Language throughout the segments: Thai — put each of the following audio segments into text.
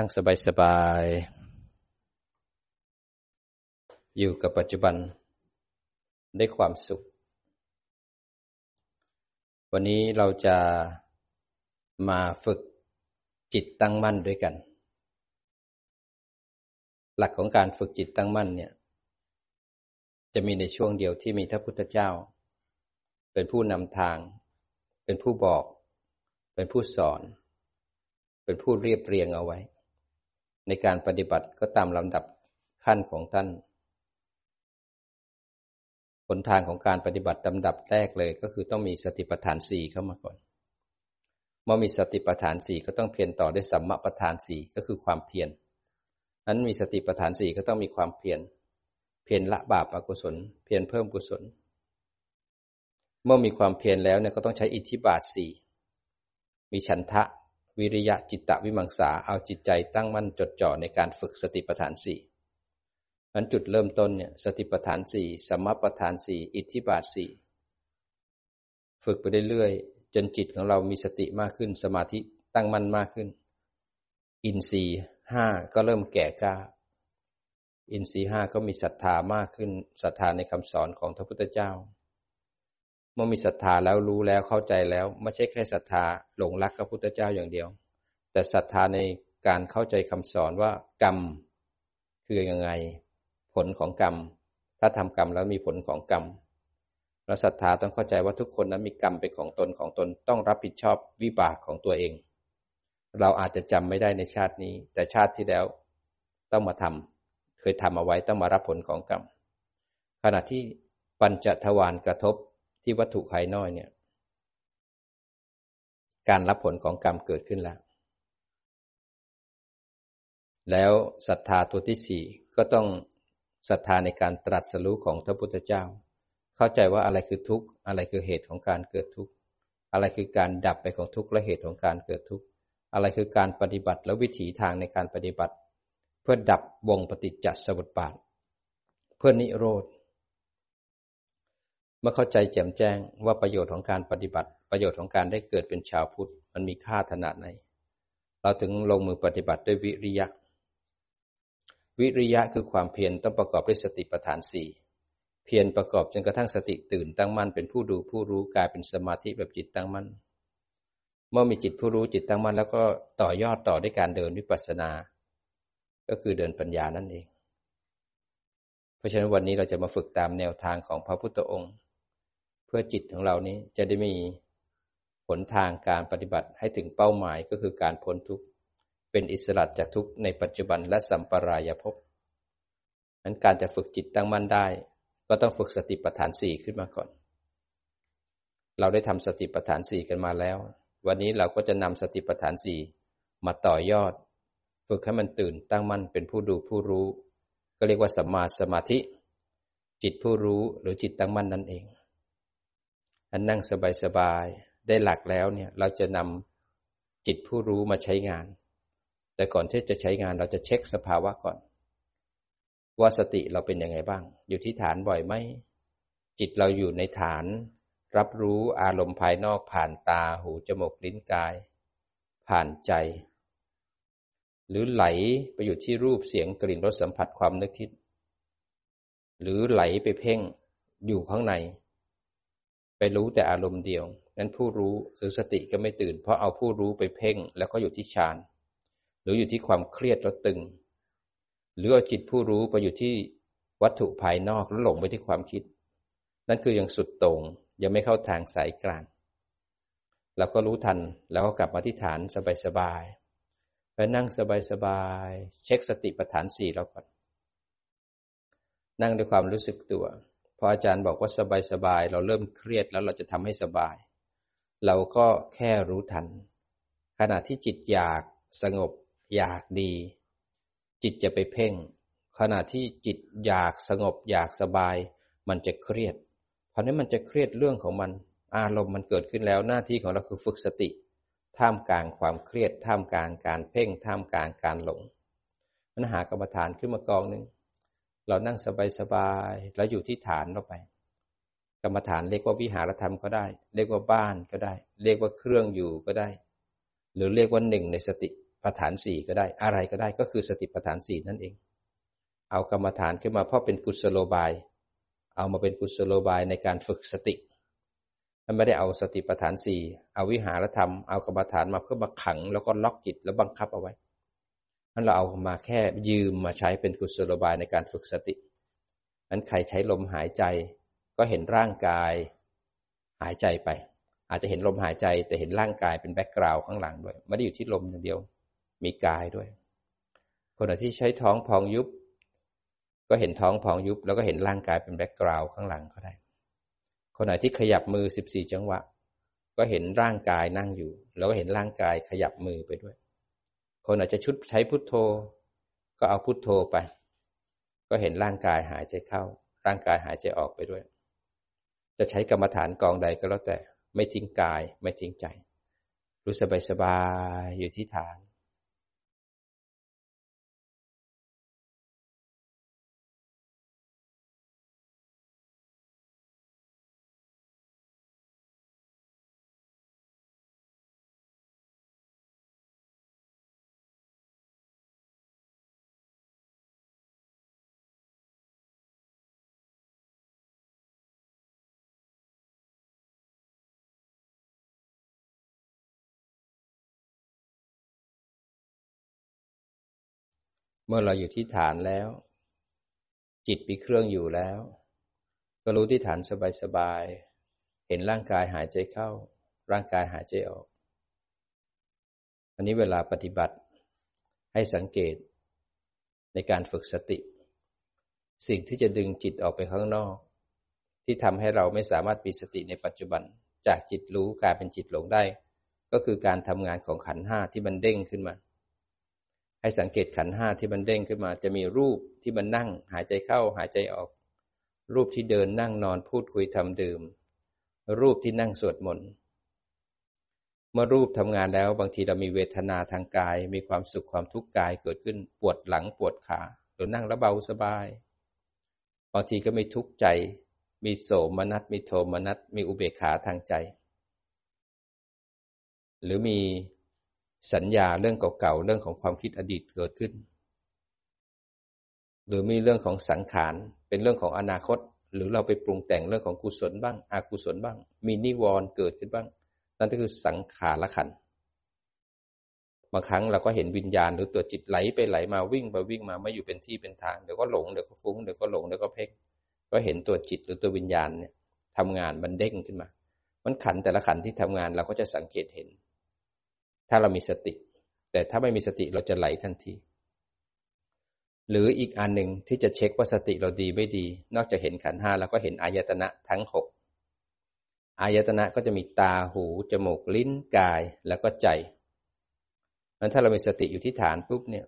นั่งสบายๆ อยู่กับปัจจุบัน ได้ความสุข วันนี้เราจะมาฝึกจิตตั้งมั่นด้วยกัน หลักของการฝึกจิตตั้งมั่นเนี่ย จะมีในช่วงเดียวที่มีพระพุทธเจ้า เป็นผู้นำทาง เป็นผู้บอก เป็นผู้สอน เป็นผู้เรียบเรียงเอาไว้ ในการปฏิบัติก็ตามลำดับขั้นของท่านผลทางของการปฏิบัติลำดับแรกเลยก็คือต้องมีสติปัฏฐานสี่เข้ามาก่อน เมื่อมีสติปัฏฐานสี่ก็ต้องเพียรต่อด้วยสัมมาปัฏฐานสี่ก็คือความเพียรนั้นมีสติปัฏฐานสี่ก็ต้องมีความเพียร เพียรละบาปอกุศล เพียรเพิ่มกุศล เมื่อมีความเพียรแล้วเนี่ยก็ต้องใช้อิทธิบาทสี่ มีฉันทะ วิริยะจิตตวิมังสาเอาจิตใจตั้งมั่นจดจ่อในการฝึกสติปัฏฐานสี่นั้นจุดเริ่มต้นเนี่ยสติปัฏฐานสี่สมปัฏฐานสี่อิทธิบาทสี่ฝึกไปเรื่อยๆจนจิตของเรามีสติมากขึ้น สมาธิตั้งมั่นมากขึ้น อินทรีห้าก็เริ่มแก่กล้า อินทรีห้าก็มีศรัทธามากขึ้นศรัทธาในคำสอนของพระพุทธเจ้า มื่อมีศรัทธาแล้วรู้แล้วเข้าใจแล้ว ไม่ใช่แค่ศรัทธาหลงรักพระพุทธเจ้าอย่างเดียว แต่ศรัทธาในการเข้าใจคำสอนว่ากรรมคือยังไง ผลของกรรม ถ้าทำกรรมแล้วมีผลของกรรมและศรัทธาต้องเข้าใจว่าทุกคนนั้นมีกรรมเป็นของตนของตนต้องรับผิดชอบวิบากของตัวเอง เราอาจจะจำไม่ได้ในชาตินี้ แต่ชาติที่แล้วต้องมาทำเคยทำเอาไว้ต้องมารับผลของกรรมขณะที่ปัญจทวารกระทบ ที่วัตถุภายนอกเนี่ย การรับผลของกรรมเกิดขึ้นแล้ว แล้วศรัทธาตัวที่สี่ก็ต้องศรัทธาในการตรัสรู้ของพระพุทธเจ้า เข้าใจว่าอะไรคือทุกข์ อะไรคือเหตุของการเกิดทุกข์ อะไรคือการดับไปของทุกข์และเหตุของการเกิดทุกข์ อะไรคือการปฏิบัติและวิถีทางในการปฏิบัติ เพื่อดับวงปฏิจจสมุปบาท เพื่อนิโรธ เมื่อเข้าใจแจ่มแจ้งว่าประโยชน์ของการปฏิบัติ ประโยชน์ของการได้เกิดเป็นชาวพุทธมันมีค่าขนาดไหน เราถึงลงมือปฏิบัติด้วยวิริยะ วิริยะคือความเพียรต้องประกอบด้วยสติปัฏฐานสี่เพียรประกอบจนกระทั่งสติตื่นตั้งมั่นเป็นผู้ดูผู้รู้กลายเป็นสมาธิแบบจิตตั้งมั่น เมื่อมีจิตผู้รู้จิตตั้งมั่น แล้วก็ต่อยอดต่อด้วยการเดินวิปัสสนา ก็คือเดินปัญญานั่นเอง เพราะฉะนั้นวันนี้เราจะมาฝึกตามแนวทางของพระพุทธองค์ เพื่อจิตของเรานี้จะได้มีผลทางการปฏิบัติให้ถึงเป้าหมายก็คือการพ้นทุกข์เป็นอิสระจากทุกข์ในปัจจุบันและสัมปรายภพนั้นการจะฝึกจิตตั้งมั่นได้ ก็ต้องฝึกสติปัฏฐานสี่ขึ้นมาก่อน เราได้ทำสติปัฏฐานสี่กันมาแล้ว วันนี้เราก็จะนำสติปัฏฐานสี่มาต่อยอด ฝึกให้มันตื่นตั้งมั่นเป็นผู้ดูผู้รู้ ก็เรียกว่าสัมมาสมาธิ จิตผู้รู้หรือจิตตั้งมั่นนั่นเอง อันนั่งสบายๆได้หลักแล้วเนี่ย เราจะนำจิตผู้รู้มาใช้งาน แต่ก่อนที่จะใช้งานเราจะเช็คสภาวะก่อน ว่าสติเราเป็นยังไงบ้าง อยู่ที่ฐานบ่อยไหมจิตเราอยู่ในฐาน รับรู้อารมณ์ภายนอกผ่านตาหูจมูกลิ้นกาย ผ่านใจ หรือไหลไปอยู่ที่รูปเสียงกลิ่นรสสัมผัสความนึกคิด หรือไหลไปเพ่งอยู่ข้างใน ไปรู้แต่อารมณ์เดียว นั้นผู้รู้หรือสติก็ไม่ตื่น เพราะเอาผู้รู้ไปเพ่งแล้วก็อยู่ที่ฌานหรืออยู่ที่ความเครียดแล้วตึง หรือเอาจิตผู้รู้ไปอยู่ที่วัตถุภายนอกแล้วหลงไปที่ความคิด นั่นคือยังสุดตรงยังไม่เข้าทางสายกลางเราก็รู้ทันแล้วก็กลับมาที่ฐานสบายๆไปนั่งสบายๆเช็คสติปัฏฐานสี่เราก่อนนั่งด้วยความรู้สึกตัว พออาจารย์บอกว่าสบายๆเราเริ่มเครียดแล้วเราจะทำให้สบาย เราก็แค่รู้ทัน ขณะที่จิตอยากสงบ อยากดี จิตจะไปเพ่ง ขณะที่จิตอยากสงบ อยากสบาย มันจะเครียด เพราะนั้นมันจะเครียดเรื่องของมัน อารมณ์มันเกิดขึ้นแล้วหน้าที่ของเราคือฝึกสติ ท่ามกลางความเครียด ท่ามกลางการเพ่ง ท่ามกลางการหลงมันหากรรมฐานขึ้นมากองหนึ่ง เรานั่งสบายๆแล้วอยู่ที่ฐานเราไป กรรมฐานเรียกว่าวิหารธรรมก็ได้ เรียกว่าบ้านก็ได้ เรียกว่าเครื่องอยู่ก็ได้ หรือเรียกว่าหนึ่งในสติปัประฐานสี่ก็ได้ อะไรก็ได้ก็คือสติปัฏฐานสี่นั่นเอง เอากรรมฐานขึ้นมาเพราะเป็นกุศโลบาย เอามาเป็นกุศโลบายในการฝึกสติมันไม่ได้เอาสติปัฏฐานสี่เอาวิหารธรรม เอากรรมฐานมาเพื่อมาขัง แล้วก็ล็อกจิตแล้วบังคับเอาไว้ นั้นเราเอามาแค่ยืมมาใช้เป็นกุศโลบายในการฝึกสตินั้นใครใช้ลมหายใจ ก็เห็นร่างกายหายใจไป อาจจะเห็นลมหายใจแต่เห็นร่างกายเป็น background ข้างหลังด้วยไม่ได้อยู่ที่ลมอย่างเดียว มีกายด้วย คนที่ใช้ท้องพองยุบ ก็เห็นท้องพองยุบ แล้วก็เห็นร่างกายเป็น background ข้างหลังก็ได้ คนไหนที่ขยับมือสิบสี่จังหวะ ก็เห็นร่างกายนั่งอยู่ แล้วก็เห็นร่างกายขยับมือไปด้วย คนอาจจะชุดใช้พุทโธ ก็เอาพุทโธไป ก็เห็นร่างกายหายใจเข้า ร่างกายหายใจออกไปด้วย จะใช้กรรมฐานกองใดก็แล้วแต่ ไม่ทิ้งกายไม่ทิ้งใจ รู้สบายสบายอยู่ที่ฐาน เมื่อเราอยู่ที่ฐานแล้ว จิตมีเครื่องอยู่แล้ว ก็รู้ที่ฐานสบายๆเห็นร่างกายหายใจเข้า ร่างกายหายใจออก อันนี้เวลาปฏิบัติให้สังเกตในการฝึกสติ สิ่งที่จะดึงจิตออกไปข้างนอก ที่ทำให้เราไม่สามารถมีสติในปัจจุบัน จากจิตรู้กลายเป็นจิตหลงได้ ก็คือการทำงานของขันห้าที่มันเด้งขึ้นมา ให้สังเกตขันห้าที่มันเด้งขึ้นมา จะมีรูปที่มันนั่ง หายใจเข้าหายใจออก รูปที่เดินนั่งนอนพูดคุยทำดื่ม รูปที่นั่งสวดมนต์เมื่อรูปทำงานแล้วบางทีเรามีเวทนาทางกาย มีความสุขความทุกข์กายเกิดขึ้นปวดหลังปวดขาหรือนั่งแล้วเบาสบาย บางทีก็ไม่ทุกข์ใจ มีโสมนัสมีโทมนัสมีอุเบกขาทางใจ หรือมี สัญญาเรื่องเก่าๆเรื่องของความคิดอดีตเกิดขึ้น หรือมีเรื่องของสังขารเป็นเรื่องของอนาคต หรือเราไปปรุงแต่งเรื่องของกุศลบ้าง อกุศลบ้าง มีนิวรณ์เกิดขึ้นบ้าง นั่นก็คือสังขารละขันบางครั้งเราก็เห็นวิญญาณหรือตัวจิตไหลไปไหลมาวิ่งไปวิ่งมาไม่อยู่เป็นที่เป็นทางเดี๋ยวก็หลงเดี๋ยวก็ฟุ้งเดี๋ยวก็หลงเดี๋ยวก็เพ่งก็เห็นตัวจิตหรือตัววิญญาณเนี่ยทำงานมันเด้งขึ้นมา มันขันแต่ละขันที่ทำงานเราก็จะสังเกตเห็น ถ้าเรามีสติ แต่ถ้าไม่มีสติเราจะไหลทันที หรืออีกอันหนึ่งที่จะเช็คว่าสติเราดีไม่ดี นอกจากเห็นขันห้าแล้วก็เห็นอายตนะทั้งหกอายตนะก็จะมีตาหู จมูก ลิ้นกายแล้วก็ใจมันถ้าเรามีสติอยู่ที่ฐานปุ๊บเนี่ย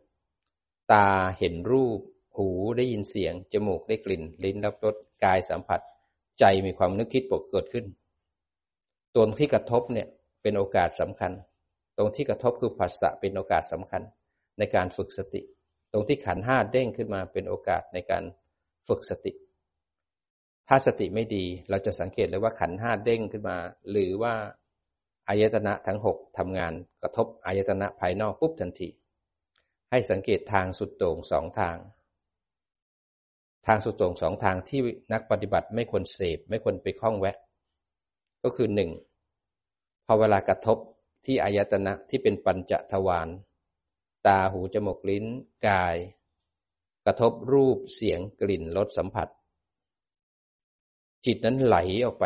ตาเห็นรูป หูได้ยินเสียง จมูกได้กลิ่น ลิ้นรับรสกายสัมผัส ใจมีความนึกคิดปกเกิดขึ้น ตัวที่กระทบเนี่ยเป็นโอกาสสำคัญ ตรงที่กระทบคือภาษะเป็นโอกาสสำคัญในการฝึกสติ ตรงที่ขันห้าเด้งขึ้นมาเป็นโอกาสในการฝึกสติ ถ้าสติไม่ดีเราจะสังเกตเลยว่าขันห้าเด้งขึ้นมา หรือว่าอายตนะทั้งหกทำงานกระทบอายตนะภายนอกปุ๊บทันที ให้สังเกตทางสุดโต่งสองทาง ทางสุดโต่งสองทางที่นักปฏิบัติไม่ควรเสพไม่ควรไปคล้องแวะ ก็คือหนึ่งพอเวลากระทบ ที่อายตนะที่เป็นปัญจทวารตาหูจมูกลิ้นกาย กระทบรูปเสียงกลิ่นรสสัมผัส จิตนั้นไหลออกไป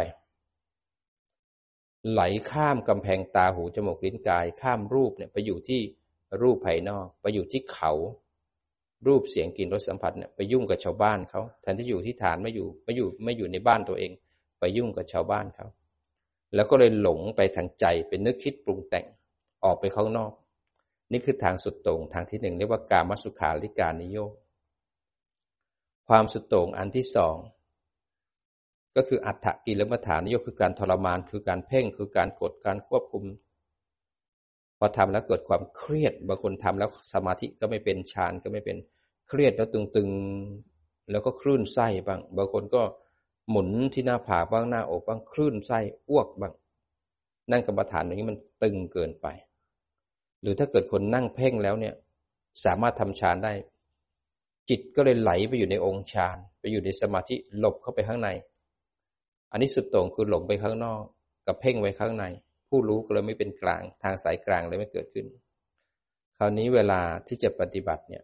ไหลข้ามกำแพงตาหูจมูกลิ้นกาย ข้ามรูปเนี่ยไปอยู่ที่รูปภายนอก ไปอยู่ที่เขา รูปเสียงกลิ่นรสสัมผัสเนี่ยไปยุ่งกับชาวบ้านเขาแทนที่อยู่ที่ฐานไม่อยู่ไม่อยู่ไม่อยู่ในบ้านตัวเอง ไปยุ่งกับชาวบ้านเขา แล้วก็เลยหลงไปทางใจเป็นนึกคิดปรุงแต่งออกไปข้างนอก นี่คือทางสุดโต่งทางที่หนึ่งเรียกว่ากามสุขาริการนิโยคความสุดโต่งอันที่สองก็คืออัฏฐกิลมัฐานิโยคคือการทรมานคือการเพ่งคือการกดการควบคุม พอทำแล้วเกิดความเครียดบางคนทำแล้วสมาธิก็ไม่เป็นฌานก็ไม่เป็นเครียดแล้วตึงๆ แล้วก็คลื่นไส้บ้าง บางคนก็ หมุนที่หน้าผากบ้างหน้าอกบ้างคลื่นไส้อ้วกบ้าง นั่งกรรมฐานอย่างนี้มันตึงเกินไป หรือถ้าเกิดคนนั่งเพ่งแล้วเนี่ย สามารถทำฌานได้ จิตก็เลยไหลไปอยู่ในองค์ฌานไปอยู่ในสมาธิหลบเข้าไปข้างใน อันนี้สุดโต่งคือหลงไปข้างนอก กับเพ่งไว้ข้างใน ผู้รู้ก็เลยไม่เป็นกลาง ทางสายกลางเลยไม่เกิดขึ้น คราวนี้เวลาที่จะปฏิบัติเนี่ย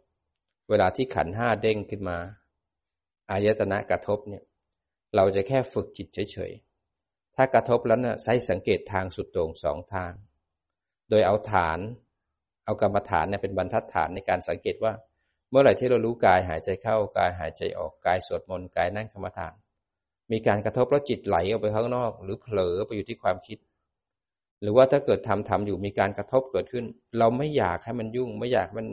เวลาที่ขันห้าเด้งขึ้นมาอายตนะกระทบเนี่ย เราจะแค่ฝึกจิตเฉยๆ ถ้ากระทบแล้วเนะ่ะใช้สังเกตทางสุดโต่งสองทาง โดยเอาฐาน เอากรรมฐานเนี่ยเป็นบรรทัดฐานในการสังเกตว่า เมื่อไหร่ที่เรารู้กายหายใจเข้ากายหายใจออกกายสวดมนต์กายนั่งกรรมฐาน มีการกระทบแล้วจิตไหลออกไปข้างนอก หรือเผลอไปอยู่ที่ความคิด หรือว่าถ้าเกิดทำทำอยู่มีการกระทบเกิดขึ้น เราไม่อยากให้มันยุ่ง ไม่อยากมัน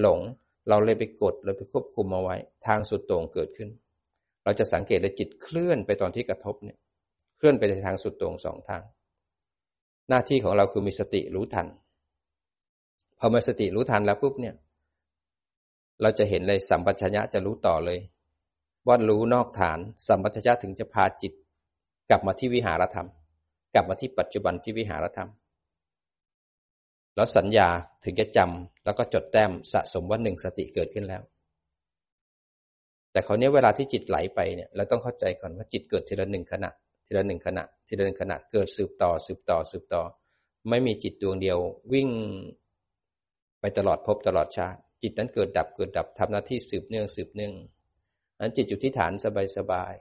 หลง เราเลยไปกดเลยไปควบคุมเอาไว้ ทางสุดโต่งเกิดขึ้น เราจะสังเกตเลยจิตเคลื่อนไปตอนที่กระทบเนี่ยเคลื่อนไปในทางสุดโต่งสองทาง หน้าที่ของเราคือมีสติรู้ทัน พอมีสติรู้ทันแล้วปุ๊บเนี่ย เราจะเห็นเลยสัมปชัญญะจะรู้ต่อเลยว่ารู้นอกฐาน สัมปชัญญะถึงจะพาจิต กลับมาที่วิหารธรรม กลับมาที่ปัจจุบันที่วิหารธรรม แล้วสัญญาถึงจะจำแล้วก็จดแต้มสะสมว่าหนึ่งสติเกิดขึ้นแล้ว แต่คราวนี้เวลาที่จิตไหลไปเนี่ยเราต้องเข้าใจก่อนว่าจิตเกิดทีละหนึ่งขณะ ทีละหนึ่งขณะ ทีละหนึ่งขณะเกิดสืบต่อสืบต่อสืบต่อ ไม่มีจิตดวงเดียว วิ่งไปตลอดพบตลอดชาติ จิตนั้นเกิดดับเกิดดับทำหน้าที่สืบเนื่องสืบเนื่องอันจิตอยู่ที่ฐานสบาย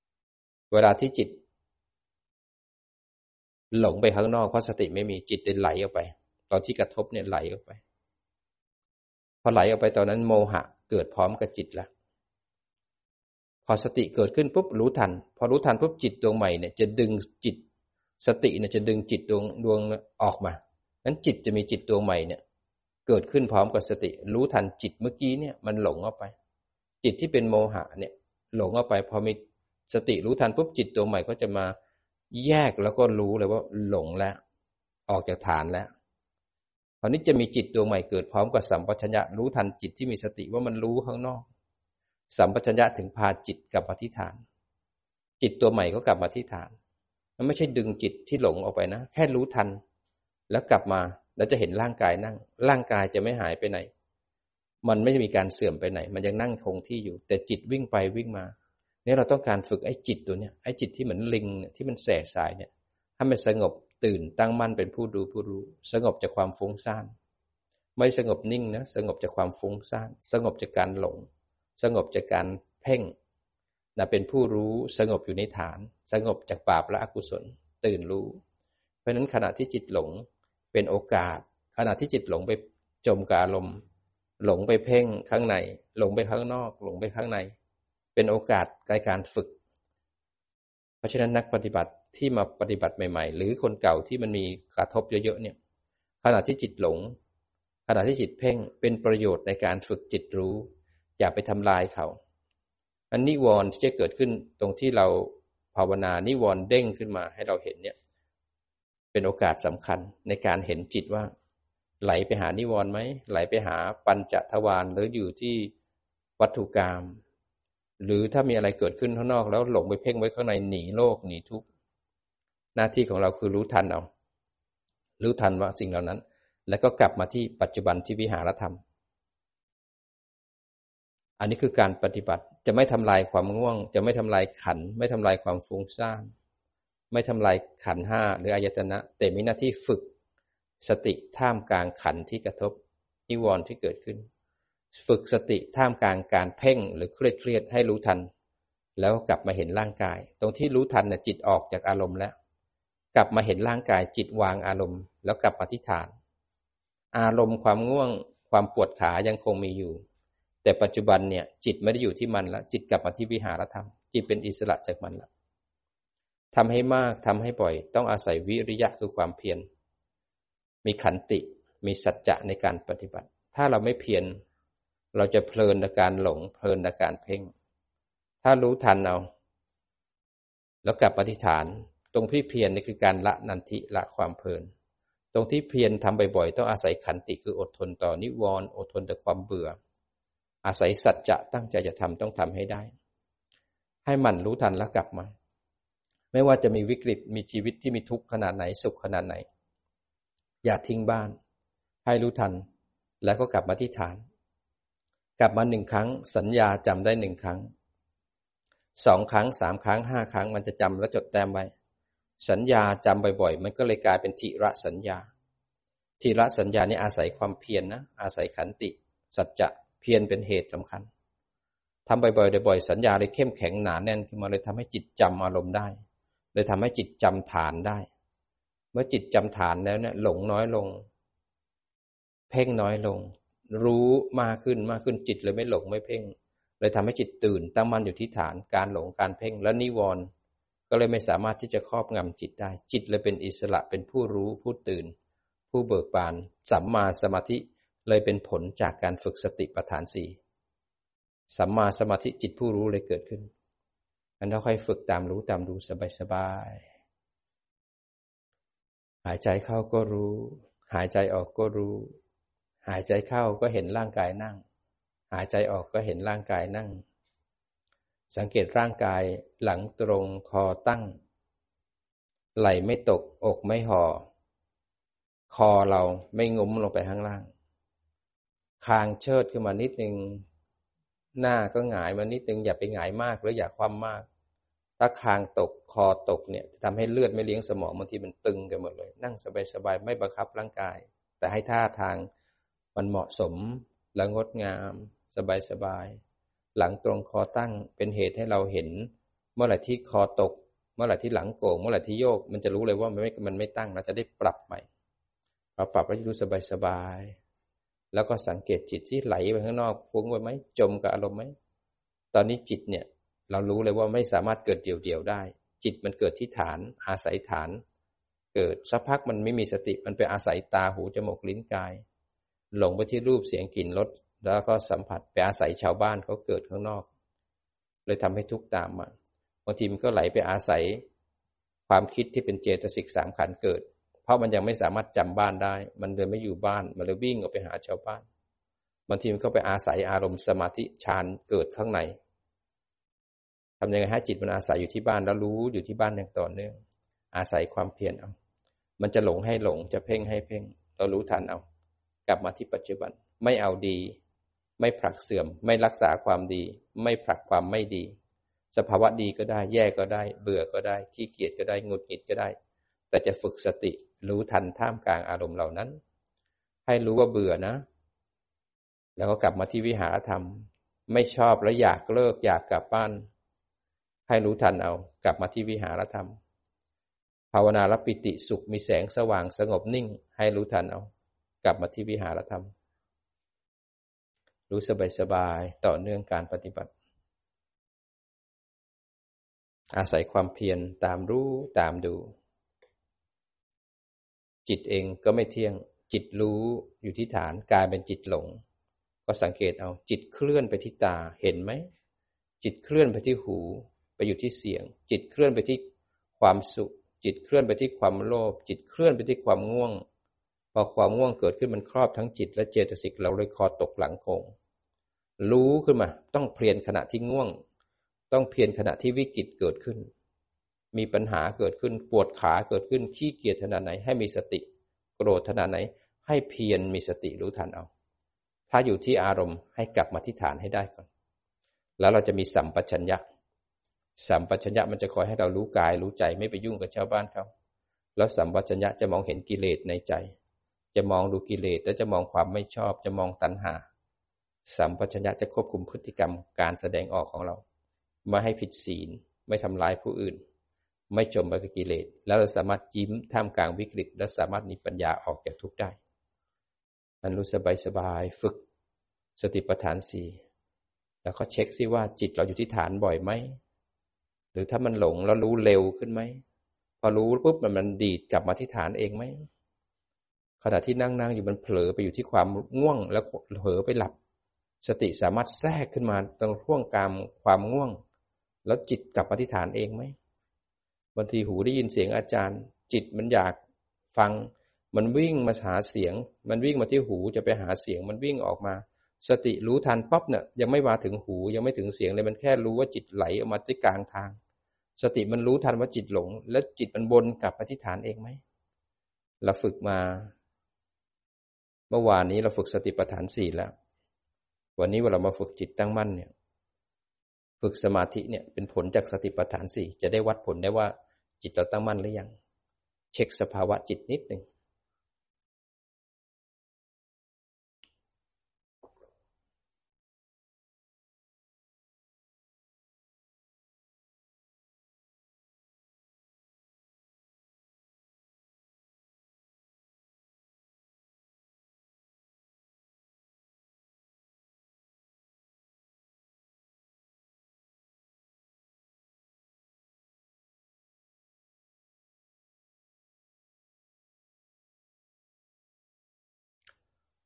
ๆเวลาที่จิต หลงไปข้างนอกเพราะสติไม่มีจิตเดินไหลออกไป ตอนที่กระทบเนี่ยไหลออกไปพอไหลออกไปตอนนั้นโมหะเกิดพร้อมกับจิตแล้ว พอสติเกิดขึ้นปุ๊บรู้ทัน พอรู้ทันปุ๊บจิตดวงใหม่เนี่ยจะดึงจิตสติเนี่ยจะดึงจิตดวงดวงออกมานั้นจิตจะมีจิตดวงใหม่เนี่ย เกิดขึ้นพร้อมกับสติ รู้ทันจิตเมื่อกี้เนี่ยมันหลงออกไป จิตที่เป็นโมหะเนี่ยหลงออกไป พอมีสติรู้ทันปุ๊บจิตตัวใหม่ก็จะมาแยกแล้วก็รู้เลยว่าหลงแล้ว ออกจากฐานแล้วคราวนี้จะมีจิตตัวใหม่เกิดพร้อมกับสัมปชัญญะรู้ทันจิตที่มีสติว่ามันรู้ข้างนอก สัมปชัญญะถึงพาจิตกลับมาที่ฐาน จิตตัวใหม่ก็กลับมาที่ฐาน มันไม่ใช่ดึงจิตที่หลงออกไปนะ แค่รู้ทัน แล้วกลับมาแล้วจะเห็นร่างกายนั่ง ร่างกายจะไม่หายไปไหน มันไม่มีการเสื่อมไปไหน มันยังนั่งคงที่อยู่ แต่จิตวิ่งไปวิ่งมา เนี่ยเราต้องการฝึกไอ้จิตตัวเนี้ยไอ้จิตที่เหมือนลิงที่มันแสสายเนี่ยให้มันสงบตื่นตั้งมั่นเป็นผู้ดูผู้รู้ สงบจากความฟุ้งซ่านไม่สงบนิ่งนะ สงบจากความฟุ้งซ่าน สงบจากการหลง สงบจากการเพ่งนะเป็นผู้รู้สงบอยู่ในฐาน สงบจากบาปและอกุศล ตื่นรู้ เพราะนั้นขณะที่จิตหลงเป็นโอกาส ขณะที่จิตหลงไปจมกับอารมณ์หลงไปเพ่งข้างใน หลงไปข้างนอก หลงไปข้างใน เป็นโอกาสในการฝึก เพราะฉะนั้นนักปฏิบัติที่มาปฏิบัติใหม่ ๆ หรือคนเก่าที่มันมีกระทบเยอะๆเนี่ย ขณะที่จิตหลง ขณะที่จิตเพ่งเป็นประโยชน์ในการฝึกจิตรู้ อย่าไปทำลายเขา อันนิวรณ์ที่จะเกิดขึ้นตรงที่เราภาวนานิวรณ์เด้งขึ้นมาให้เราเห็นเนี่ย เป็นโอกาสสำคัญในการเห็นจิตว่า ไหลไปหานิวรณ์ไหมไหลไปหาปัญจทวารหรืออยู่ที่วัตถุกรรมหรือถ้ามีอะไรเกิดขึ้นข้างนอกแล้วหลงไปเพ่งไว้ข้างในหนีโลกหนีทุกข์หน้าที่ของเราคือรู้ทันเอารู้ทันว่าสิ่งเหล่านั้น แล้วก็กลับมาที่ปัจจุบันที่วิหารธรรม อันนี้คือการปฏิบัติจะไม่ทำลายความง่วง จะไม่ทำลายขัน ไม่ทำลายความฟุ้งซ่านไม่ทำลายขันห้าหรืออายตนะ แต่มีหน้าที่ฝึกสติท่ามกลางขันที่กระทบนิวรณ์ที่เกิดขึ้น ฝึกสติท่ามกลางการเพ่งหรือเครียดเครียดให้รู้ทัน แล้วกลับมาเห็นร่างกาย ตรงที่รู้ทันน่ะจิตออกจากอารมณ์แล้ว กลับมาเห็นร่างกายจิตวางอารมณ์ แล้วกลับมาที่ฐาน อารมณ์ความง่วงความปวดขายังคงมีอยู่ แต่ปัจจุบันเนี่ย จิตไม่ได้อยู่ที่มันแล้วจิตกลับมาที่วิหารธรรม จิตเป็นอิสระจากมันแล้วทำให้มากทำให้บ่อย ต้องอาศัยวิริยะคือความเพียร มีขันติ มีสัจจะในการปฏิบัติ ถ้าเราไม่เพียร เราจะเพลินในการหลง เพลินในการเพ่ง ถ้ารู้ทันเอา แล้วกลับปฏิฐาน ตรงที่เพียรนี่คือการละนันทิละความเพลิน ตรงที่เพียรทำบ่อยๆ ต้องอาศัยขันติคืออดทนต่อนิวรณ์ อดทนต่อความเบื่อ อาศัยสัจจะตั้งใจจะทำต้องทำให้ได้ ให้มันรู้ทันแล้วกลับมา ไม่ว่าจะมีวิกฤตมีชีวิตที่มีทุกข์ขนาดไหนสุขขนาดไหน อย่าทิ้งบ้าน ให้รู้ทัน แล้วก็กลับมาที่ฐาน กลับมาหนึ่งครั้ง สัญญาจำได้หนึ่งครั้งสองครั้งสามครั้งห้าครั้งมันจะจำแล้วจดแต้มไว้ สัญญาจำบ่อยๆ มันก็เลยกลายเป็นทิระสัญญาทิระสัญญานี่อาศัยความเพียรนนะอาศัยขันติ สัจจะ เพียรเป็นเหตุสำคัญทำบ่อยๆบ่อยๆสัญญาเลยเข้มแข็งหนาแน่นขึ้นมาเลยทำให้จิตจำอารมณ์ได้ เลยทำให้จิตจำฐานได้ เมื่อจิตจำฐานแล้วเนี่ยหลงน้อยลง เพ่งน้อยลง รู้มากขึ้นมากขึ้นจิตเลยไม่หลงไม่เพ่ง เลยทำให้จิตตื่นตั้งมั่นอยู่ที่ฐานการหลงการเพ่งและนิวรณ์ก็เลยไม่สามารถที่จะครอบงำจิตได้ จิตเลยเป็นอิสระเป็นผู้รู้ผู้ตื่น ผู้เบิกบานสัมมาสมาธิ เลยเป็นผลจากการฝึกสติปัฏฐานสี่สัมมาสมาธิจิตผู้รู้เลยเกิดขึ้นอันเราค่อยฝึกตามรู้ตามดูสบายๆหายใจเข้าก็รู้ หายใจออกก็รู้ หายใจเข้าก็เห็นร่างกายนั่ง หายใจออกก็เห็นร่างกายนั่ง สังเกตร่างกายหลังตรงคอตั้ง ไหลไม่ตกอกไม่ห่อคอเราไม่งุ้มลงไปข้างล่าง คางเชิดขึ้นมานิดนึง หน้าก็หงายมานิดนึง อย่าไปหงายมากหรืออย่าคว่ำมาก ถ้าคางตกคอตกเนี่ยทำให้เลือดไม่เลี้ยงสมองบางทีมันตึงกันหมดเลย นั่งสบายๆไม่บังคับร่างกาย แต่ให้ท่าทางมันเหมาะสมและงดงาม สบายสบายหลังตรงคอตั้งเป็นเหตุให้เราเห็น เมื่อไหร่ที่คอตก เมื่อไหร่ที่หลังโก่งเมื่อไหร่ที่โยก มันจะรู้เลยว่ามันไม่มันไม่ตั้งเราจะได้ปรับใหม่เราปรับแล้วรู้สบายสบาย แล้วก็สังเกตจิตที่ไหลไปข้างนอกฟุ้งไปไหมจมกับอารมณ์ไหมตอนนี้จิตเนี่ยเรารู้เลยว่าไม่สามารถเกิดเดี่ยวๆได้ จิตมันเกิดที่ฐาน อาศัยฐาน เกิดสักพักมันไม่มีสติมันไปอาศัยตาหูจมูกลิ้นกาย หลงไปที่รูปเสียงกลิ่นรสแล้วก็สัมผัสไปอาศัยชาวบ้านเขาเกิดข้างนอก เลยทำให้ทุกข์ตามมาบางทีมันก็ไหลไปอาศัยความคิดที่เป็นเจตสิกสามขันเกิด เพราะมันยังไม่สามารถจำบ้านได้ มันเลยไม่อยู่บ้าน มันเลยวิ่งออกไปหาชาวบ้าน บางทีมันก็ไปอาศัยอารมณ์สมาธิฌานเกิดข้างในทำยังไงให้จิตมันอาศัยอยู่ที่บ้านแล้วรู้อยู่ที่บ้านอย่างต่อเนื่องอาศัยความเพียรเอา มันจะหลงให้หลงจะเพ่งให้เพ่ง เรารู้ทันเอา กลับมาที่ปัจจุบัน ไม่เอาดี ไม่ผลักเสื่อม ไม่รักษาความดี ไม่ผลักความไม่ดี สภาวะดีก็ได้ แย่ก็ได้ เบื่อก็ได้ ขี้เกียจก็ได้ งุดหงิดก็ได้ แต่จะฝึกสติ รู้ทันท่ามกลางอารมณ์เหล่านั้น ให้รู้ว่าเบื่อนะ แล้วก็กลับมาที่วิหารธรรม ไม่ชอบแล้วอยากเลิก อยากกลับบ้าน ให้รู้ทันเอา กลับมาที่วิหารธรรม ภาวนาลปิติสุขมีแสงสว่างสงบนิ่ง ให้รู้ทันเอา กลับมาที่วิหารธรรม รู้สบายๆต่อเนื่องการปฏิบัติ อาศัยความเพียรตามรู้ตามดู จิตเองก็ไม่เที่ยง จิตรู้อยู่ที่ฐานกลายเป็นจิตหลง ก็สังเกตเอาจิตเคลื่อนไปที่ตาเห็นไหม จิตเคลื่อนไปที่หู ไปอยู่ที่เสียง จิตเคลื่อนไปที่ความสุข จิตเคลื่อนไปที่ความโลภจิตเคลื่อนไปที่ความง่วงพอความง่วงเกิดขึ้นมันครอบทั้งจิตและเจตสิกเราเลยคอตกหลังโกงรู้ขึ้นมา ต้องเพียรขณะที่ง่วง ต้องเพียรขณะที่วิกฤตเกิดขึ้น มีปัญหาเกิดขึ้นปวดขาเกิดขึ้นขี้เกียจขนาดไหน ให้มีสติ โกรธขนาดไหน ให้เพียรมีสติรู้ทันเอา ถ้าอยู่ที่อารมณ์ให้กลับมาที่ฐานให้ได้ก่อน แล้วเราจะมีสัมปชัญญะสัมปชัญญะมันจะคอยให้เรารู้กายรู้ใจไม่ไปยุ่งกับชาวบ้านเขาแล้วสัมปชัญญะจะมองเห็นกิเลสในใจ จะมองดูกิเลสแล้วจะมองความไม่ชอบ จะมองตัณหา สัมปชัญญะจะควบคุมพฤติกรรมการแสดงออกของเรา ไม่ให้ผิดศีล ไม่ทำร้ายผู้อื่น ไม่จมไปกับกิเลส แล้วเราสามารถยิ้มท่ามกลางวิกฤต และสามารถมีปัญญาออกจากทุกข์ได้ มันรู้สบายสบายฝึกสติปัฏฐานสี่แล้วก็เช็คซิว่าจิตเราอยู่ที่ฐานบ่อยไหม หรือถ้ามันหลงแล้วรู้เร็วขึ้นไหม พอรู้ปุ๊บมันมันดีดกลับมาที่ฐานเองไหม ขณะที่นั่งนั่งอยู่มันเผลอไปอยู่ที่ความง่วง แล้วเผลอไปหลับ สติสามารถแทรกขึ้นมาตรงช่วงกลางความง่วง แล้วจิตกลับมาที่ฐานเองไหม บางทีหูได้ยินเสียงอาจารย์ จิตมันอยากฟัง มันวิ่งมาหาเสียง มันวิ่งมาที่หูจะไปหาเสียง มันวิ่งออกมา สติรู้ทันปั๊บเนี่ยยังไม่มาถึงหูยังไม่ถึงเสียงเลยมันแค่รู้ว่าจิตไหลออกมาที่กลางทาง สติมันรู้ทันว่าจิตหลง แล้วจิตมันบนกลับมาที่ฐานเองไหมเราฝึกมา เมื่อวานนี้เราฝึกสติปัฏฐานสี่แล้ว วันนี้เวลามาฝึกจิตตั้งมั่นเนี่ย ฝึกสมาธิเนี่ยเป็นผลจากสติปัฏฐานสี่จะได้วัดผลได้ว่าจิตเราตั้งมั่นหรือยัง เช็คสภาวะจิตนิดหนึ่ง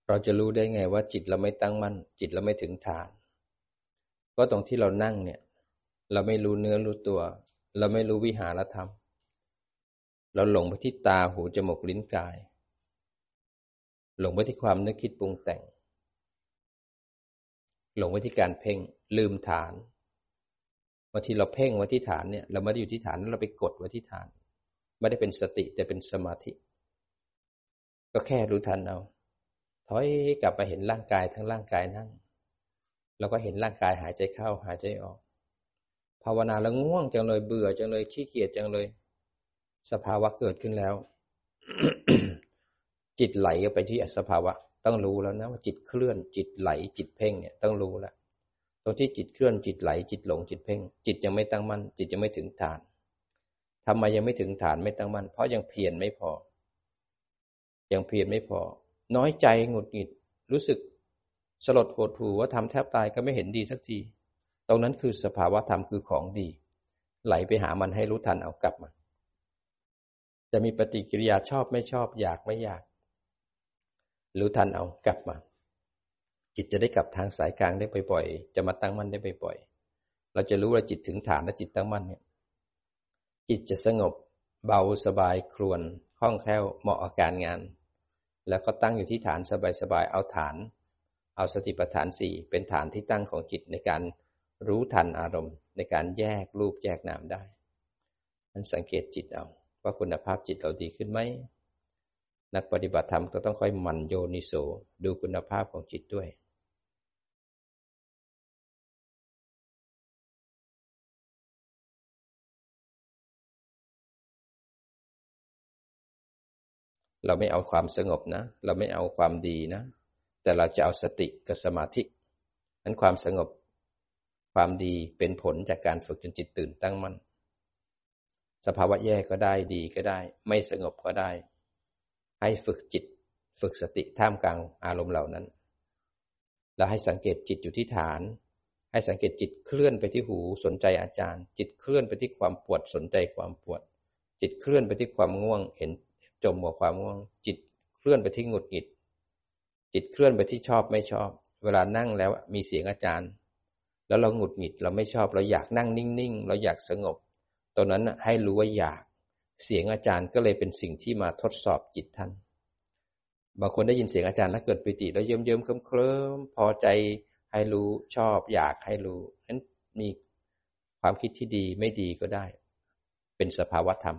เราจะรู้ได้ไงว่าจิตเราไม่ตั้งมั่น จิตเราไม่ถึงฐาน ก็ตรงที่เรานั่งเนี่ย เราไม่รู้เนื้อรู้ตัว เราไม่รู้วิหารธรรม เราหลงไปที่ตาหูจมูกลิ้นกาย หลงไปที่ความนึกคิดปรุงแต่ง หลงไปที่การเพ่งลืมฐานบางทีเราเพ่งไว้ที่ฐานเนี่ย เราไม่ได้อยู่ที่ฐานเราไปกดไว้ที่ฐาน ไม่ได้เป็นสติแต่เป็นสมาธิ ก็แค่รู้ทันเอา ถอยกลับมาเห็นร่างกายทั้งร่างกายนั่ง แล้วก็เห็นร่างกายหายใจเข้าหายใจออก ภาวนาแล้วง่วงจังเลยเบื่อจังเลยขี้เกียจจังเลย สภาวะเกิดขึ้นแล้ว จิตไหลไปที่สภาวะ ต้องรู้แล้วนะว่าจิตเคลื่อน จิตไหล จิตเพ่งเนี่ยต้องรู้แล้วตรงที่จิตเคลื่อนจิตไหล จิตหลงจิตเพ่ง จิตยังไม่ตั้งมั่น จิตยังไม่ถึงฐานทำไมยังไม่ถึงฐานไม่ตั้งมั่นเพราะยังเพียรไม่พอ ยังเพียรไม่พอ น้อยใจหงุดหงิด รู้สึกสลดโหดหู่ว่าทำแทบตายก็ไม่เห็นดีสักที ตรงนั้นคือสภาวะธรรมคือของดี ไหลไปหามันให้รู้ทันเอากลับมา จะมีปฏิกิริยาชอบไม่ชอบอยากไม่อยาก รู้ทันเอากลับมา จิตจะได้กลับทางสายกลางได้บ่อยๆ จะมาตั้งมั่นได้บ่อยๆ เราจะรู้ว่าจิตถึงฐานและจิตตั้งมั่นเนี่ย จิตจะสงบ เบาสบายครวนคล่องแคล่วเหมาะอาการงาน แล้วก็ตั้งอยู่ที่ฐานสบายๆ เอาฐาน เอาสติปัฏฐานสี่เป็นฐานที่ตั้งของจิตในการรู้ทันอารมณ์ ในการแยกรูปแยกนามได้มันสังเกตจิตเอาว่าคุณภาพจิตเราดีขึ้นไหม นักปฏิบัติธรรมก็ต้องค่อยมันโยนิโสดูคุณภาพของจิตด้วย เราไม่เอาความสงบนะ เราไม่เอาความดีนะ แต่เราจะเอาสติกับสมาธินั้นความสงบความดีเป็นผลจากการฝึกจนจิตตื่นตั้งมั่นสภาวะแย่ก็ได้ดีก็ได้ ไม่สงบก็ได้ ให้ฝึกจิต ฝึกสติท่ามกลางอารมณ์เหล่านั้น แล้วให้สังเกตจิตอยู่ที่ฐาน ให้สังเกตจิตเคลื่อนไปที่หูสนใจอาจารย์ จิตเคลื่อนไปที่ความปวดสนใจความปวด จิตเคลื่อนไปที่ความง่วงเห็น จมกับความง่วง จิตเคลื่อนไปที่หงุดหงิด จิตเคลื่อนไปที่ชอบไม่ชอบ เวลานั่งแล้วมีเสียงอาจารย์ แล้วเราหงุดหงิดเราไม่ชอบ เราอยากนั่งนิ่งๆ เราอยากสงบตรงนั้นให้รู้ว่าอยาก เสียงอาจารย์ก็เลยเป็นสิ่งที่มาทดสอบจิตท่าน บางคนได้ยินเสียงอาจารย์แล้วเกิดปิติแล้วเยิ้มเยิ้มเคลิ้มเคลิ้มพอใจให้รู้ชอบ อยากให้รู้นั้นมีความคิดที่ดีไม่ดีก็ได้ เป็นสภาวะธรรม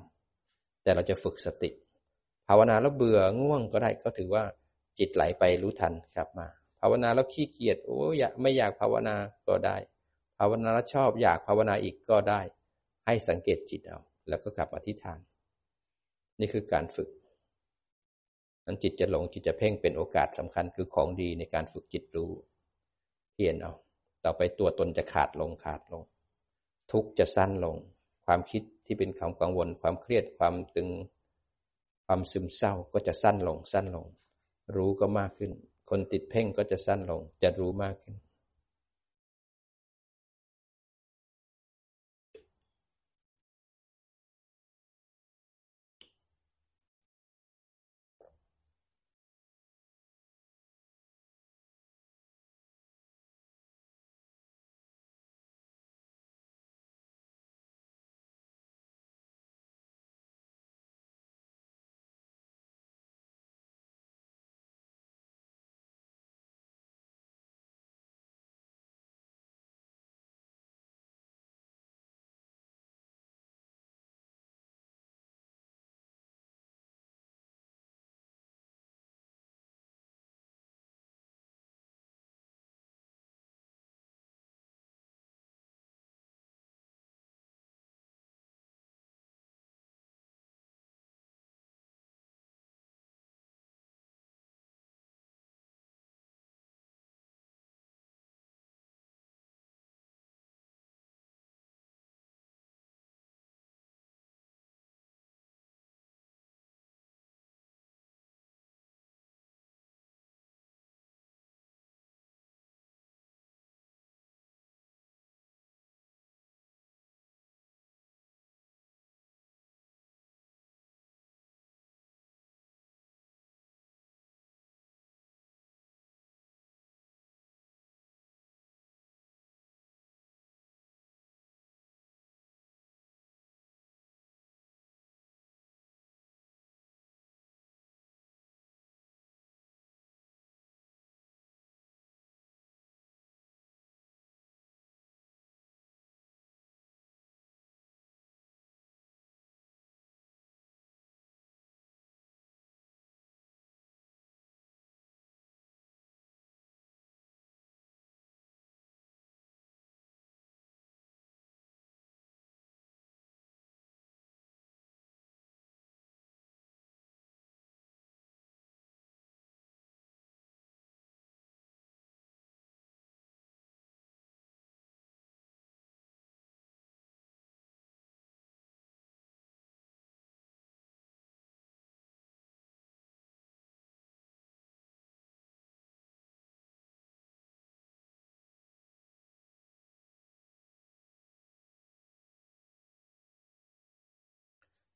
แต่เราจะฝึกสติ ภาวนาแล้วเบื่อง่วงก็ได้ก็ถือว่าจิตไหลไปรู้ทันกลับมา ภาวนาแล้วขี้เกียจโอ้ยไม่อยากภาวนาก็ได้ ภาวนาแล้วชอบอยากภาวนาอีกก็ได้ ให้สังเกตจิตเอา แล้วก็กลับมาที่ฐาน นี่คือการฝึกนั้นจิตจะหลงจิตจะเพ่งเป็นโอกาสสำคัญคือของดีในการฝึกจิตรู้เพียนเอา ต่อไปตัวตนจะขาดลงขาดลง ทุกจะสั้นลง ความคิดที่เป็นความกังวล ความเครียดความตึง ความซึมเศร้าก็จะสั้นลงสั้นลง รู้ก็มากขึ้น คนติดเพ่งก็จะสั้นลง จะรู้มากขึ้น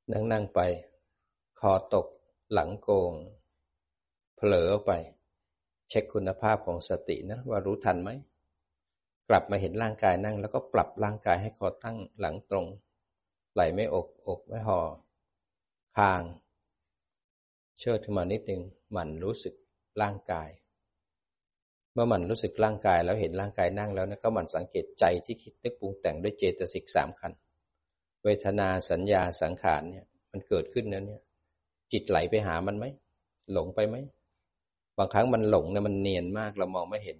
นั่งนั่งไป คอตกหลังโกง เผลอไป เช็คคุณภาพของสตินะ ว่ารู้ทันไหม กลับมาเห็นร่างกายนั่ง แล้วก็ปรับร่างกายให้คอตั้งหลังตรง ไหลไม่อกอกไม่ห่อคาง เชิดขึ้นมานิดนึงหมั่นรู้สึกร่างกาย เมื่อมันรู้สึกร่างกายแล้วเห็นร่างกายนั่งแล้วนะก็มันสังเกตใจที่คิดนึกปรุงแต่งด้วยเจตสิกสามขัน เวทนาสัญญาสังขารเนี่ย มันเกิดขึ้นแล้วเนี่ย จิตไหลไปหามันไหมหลงไปไหมบางครั้งมันหลงเนี่ยมันเนียนมากเรามองไม่เห็น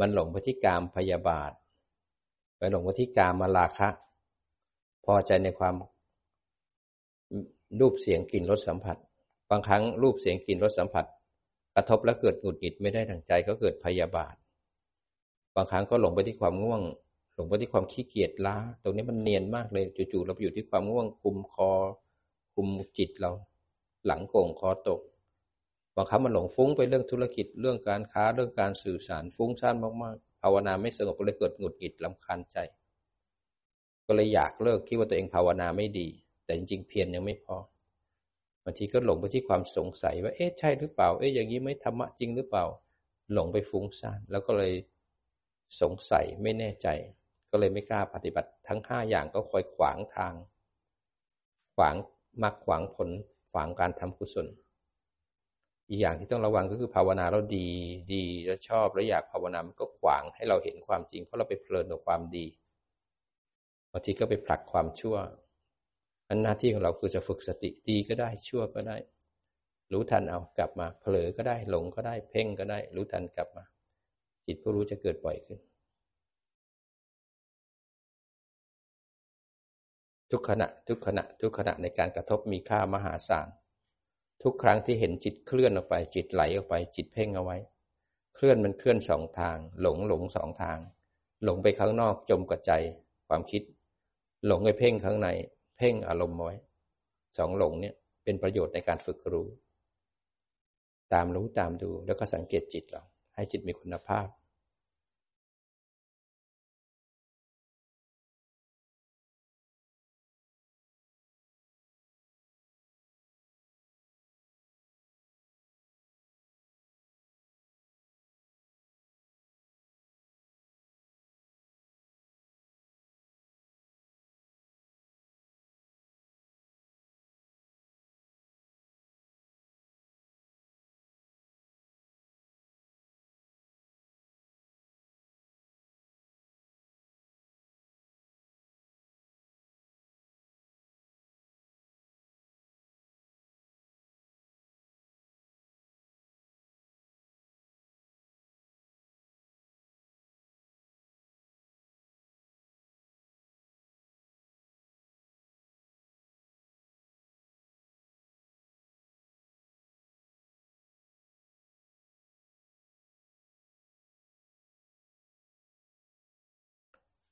มันหลงไปที่กามพยาบาท ไปหลงไปที่กามมาลาคะ พอใจในความรูปเสียงกลิ่นรสสัมผัส บางครั้งรูปเสียงกลิ่นรสสัมผัส กระทบแล้วเกิดหงุดหงิดไม่ได้ดังใจก็เกิดพยาบาท บางครั้งก็หลงไปที่ความง่วง หลงไปที่ความขี้เกียจล้า ตรงนี้มันเนียนมากเลยจู่ๆเราไปอยู่ที่ความง่วงคุมคอ คุมจิตเรา หลังโก่งคอตกบางครั้งมันหลงฟุ้งไปเรื่องธุรกิจเรื่องการค้าเรื่องการสื่อสารฟุ้งซ่านมากๆภาวนาไม่สงบก็เลยเกิดหงุดหงิดลำคาญใจ ก็เลยอยากเลิกคิดว่าตัวเองภาวนาไม่ดี แต่จริงๆเพียรยังไม่พอบางทีก็หลงไปที่ความสงสัยว่าเอ๊ะใช่หรือเปล่าเอ๊ะอย่างนี้ไม่ธรรมะจริงหรือเปล่า หลงไปฟุ้งซ่านแล้วก็เลยสงสัยไม่แน่ใจ ก็เลยไม่กล้าปฏิบัติทั้งห้าอย่างก็คอยขวางทาง ขวางมักขวางผลขวางการทำกุศล อีกอย่างที่ต้องระวังก็คือภาวนาเราดี ดีแล้วชอบแล้วอยากภาวนามันก็ขวางให้เราเห็นความจริง เพราะเราไปเพลินกับความดีบางทีก็ไปผลักความชั่วอันหน้าที่ของเราคือจะฝึกสติดีก็ได้ชั่วก็ได้ รู้ทันเอากลับมา เผลอก็ได้หลงก็ได้เพ่งก็ได้ รู้ทันกลับมา จิตผู้รู้จะเกิดบ่อยขึ้น ทุกขณะ ทุกขณะ ทุกขณะในการกระทบมีค่ามหาศาล ทุกครั้งที่เห็นจิตเคลื่อนออกไป จิตไหลออกไป จิตเพ่งเอาไว้ เคลื่อนมันเคลื่อนสองทาง หลงหลงสองทาง หลงไปข้างนอกจมกับใจ ความคิด หลงไปเพ่งข้างใน เพ่งอารมณ์ไว้ สองหลงเนี่ยเป็นประโยชน์ในการฝึกรู้ ตามรู้ตามดูแล้วก็สังเกตจิตเรา ให้จิตมีคุณภาพ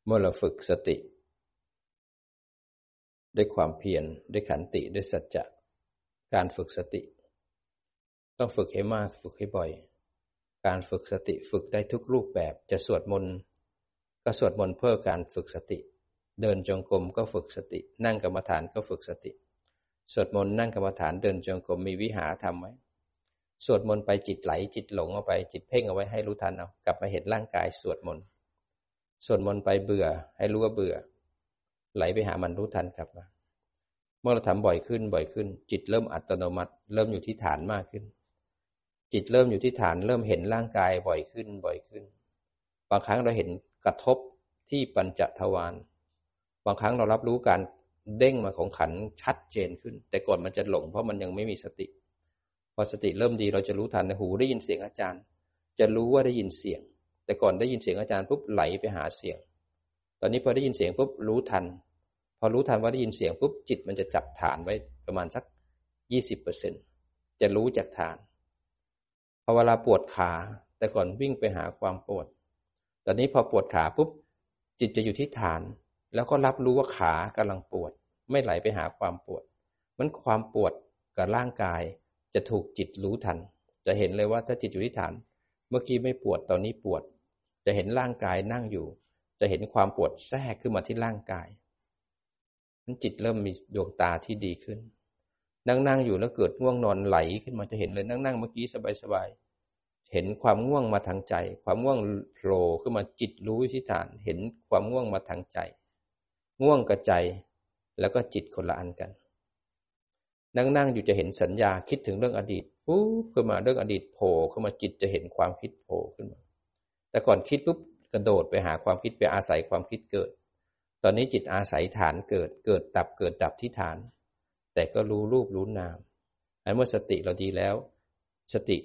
เมื่อเราฝึกสติ ด้วยความเพียรด้วยขันติด้วยสัจจะการฝึกสติ ต้องฝึกให้มากฝึกให้บ่อย การฝึกสติฝึกได้ทุกรูปแบบจะสวดมนต์ก็สวดมนต์เพื่อการฝึกสติ เดินจงกรมก็ฝึกสติ นั่งกรรมฐานก็ฝึกสติ สวดมนต์นั่งกรรมฐานเดินจงกรมมีวิหารทำไว้สวดมนต์ไปจิตไหลจิตหลงเอาไปจิตเพ่งเอาไว้ให้รู้ทันเอากลับมาเห็นร่างกายสวดมนต์ สวดมนต์ไปเบื่อ ให้รู้ว่าเบื่อ ไหลไปหามันรู้ทันกลับมาเมื่อเราทำบ่อยขึ้นบ่อยขึ้น จิตเริ่มอัตโนมัติ เริ่มอยู่ที่ฐานมากขึ้น จิตเริ่มอยู่ที่ฐาน เริ่มเห็นร่างกายบ่อยขึ้นบ่อยขึ้น บางครั้งเราเห็นกระทบที่ปัญจทวารบางครั้งเรารับรู้การเด้งมาของขันชัดเจนขึ้น แต่ก่อนมันจะหลงเพราะมันยังไม่มีสติ พอสติเริ่มดีเราจะรู้ทันในหูได้ยินเสียงอาจารย์ จะรู้ว่าได้ยินเสียง แต่ก่อนได้ยินเสียงอาจารย์ปุ๊บไหลไปหาเสียง ตอนนี้พอได้ยินเสียงปุ๊บรู้ทัน พอรู้ทันว่าได้ยินเสียงปุ๊บจิตมันจะจับฐานไว้ประมาณสักยี่สิบเปอร์เซ็นจะรู้จากฐานพอเวลาปวดขา แต่ก่อนวิ่งไปหาความปวด ตอนนี้พอปวดขาปุ๊บจิตจะอยู่ที่ฐาน แล้วก็รับรู้ว่าขากำลังปวด ไม่ไหลไปหาความปวด มันความปวดกับร่างกายจะถูกจิตรู้ทัน จะเห็นเลยว่าถ้าจิตอยู่ที่ฐาน เมื่อกี้ไม่ปวดตอนนี้ปวด จะเห็นร่างกายนั่งอยู่ จะเห็นความปวดแทรกขึ้นมาที่ร่างกายนั้นจิตเริ่มมีดวงตาที่ดีขึ้น นั่งนั่งอยู่แล้วเกิดง่วงนอนไหลขึ้นมาจะเห็นเลยนั่งนั่งเมื่อกี้สบายสบายเห็นความง่วงมาทางใจ ความง่วงโผล่ขึ้นมาจิตรู้ที่ฐาน เห็นความง่วงมาทางใจ ง่วงกับใจแล้วก็จิตคนละอันกัน นั่งนั่งอยู่จะเห็นสัญญาคิดถึงเรื่องอดีตปุ๊บขึ้นมาเรื่องอดีตโผล่ขึ้นมาจิตจะเห็นความคิดโผล่ขึ้นมา แต่ก่อนคิดปุ๊บกระโดดไปหาความคิดไปอาศัยความคิดเกิด ตอนนี้จิตอาศัยฐานเกิด เกิดดับเกิดดับที่ฐาน แต่ก็รู้รูปรู้นามอันเมื่อสติเราดีแล้ว สติ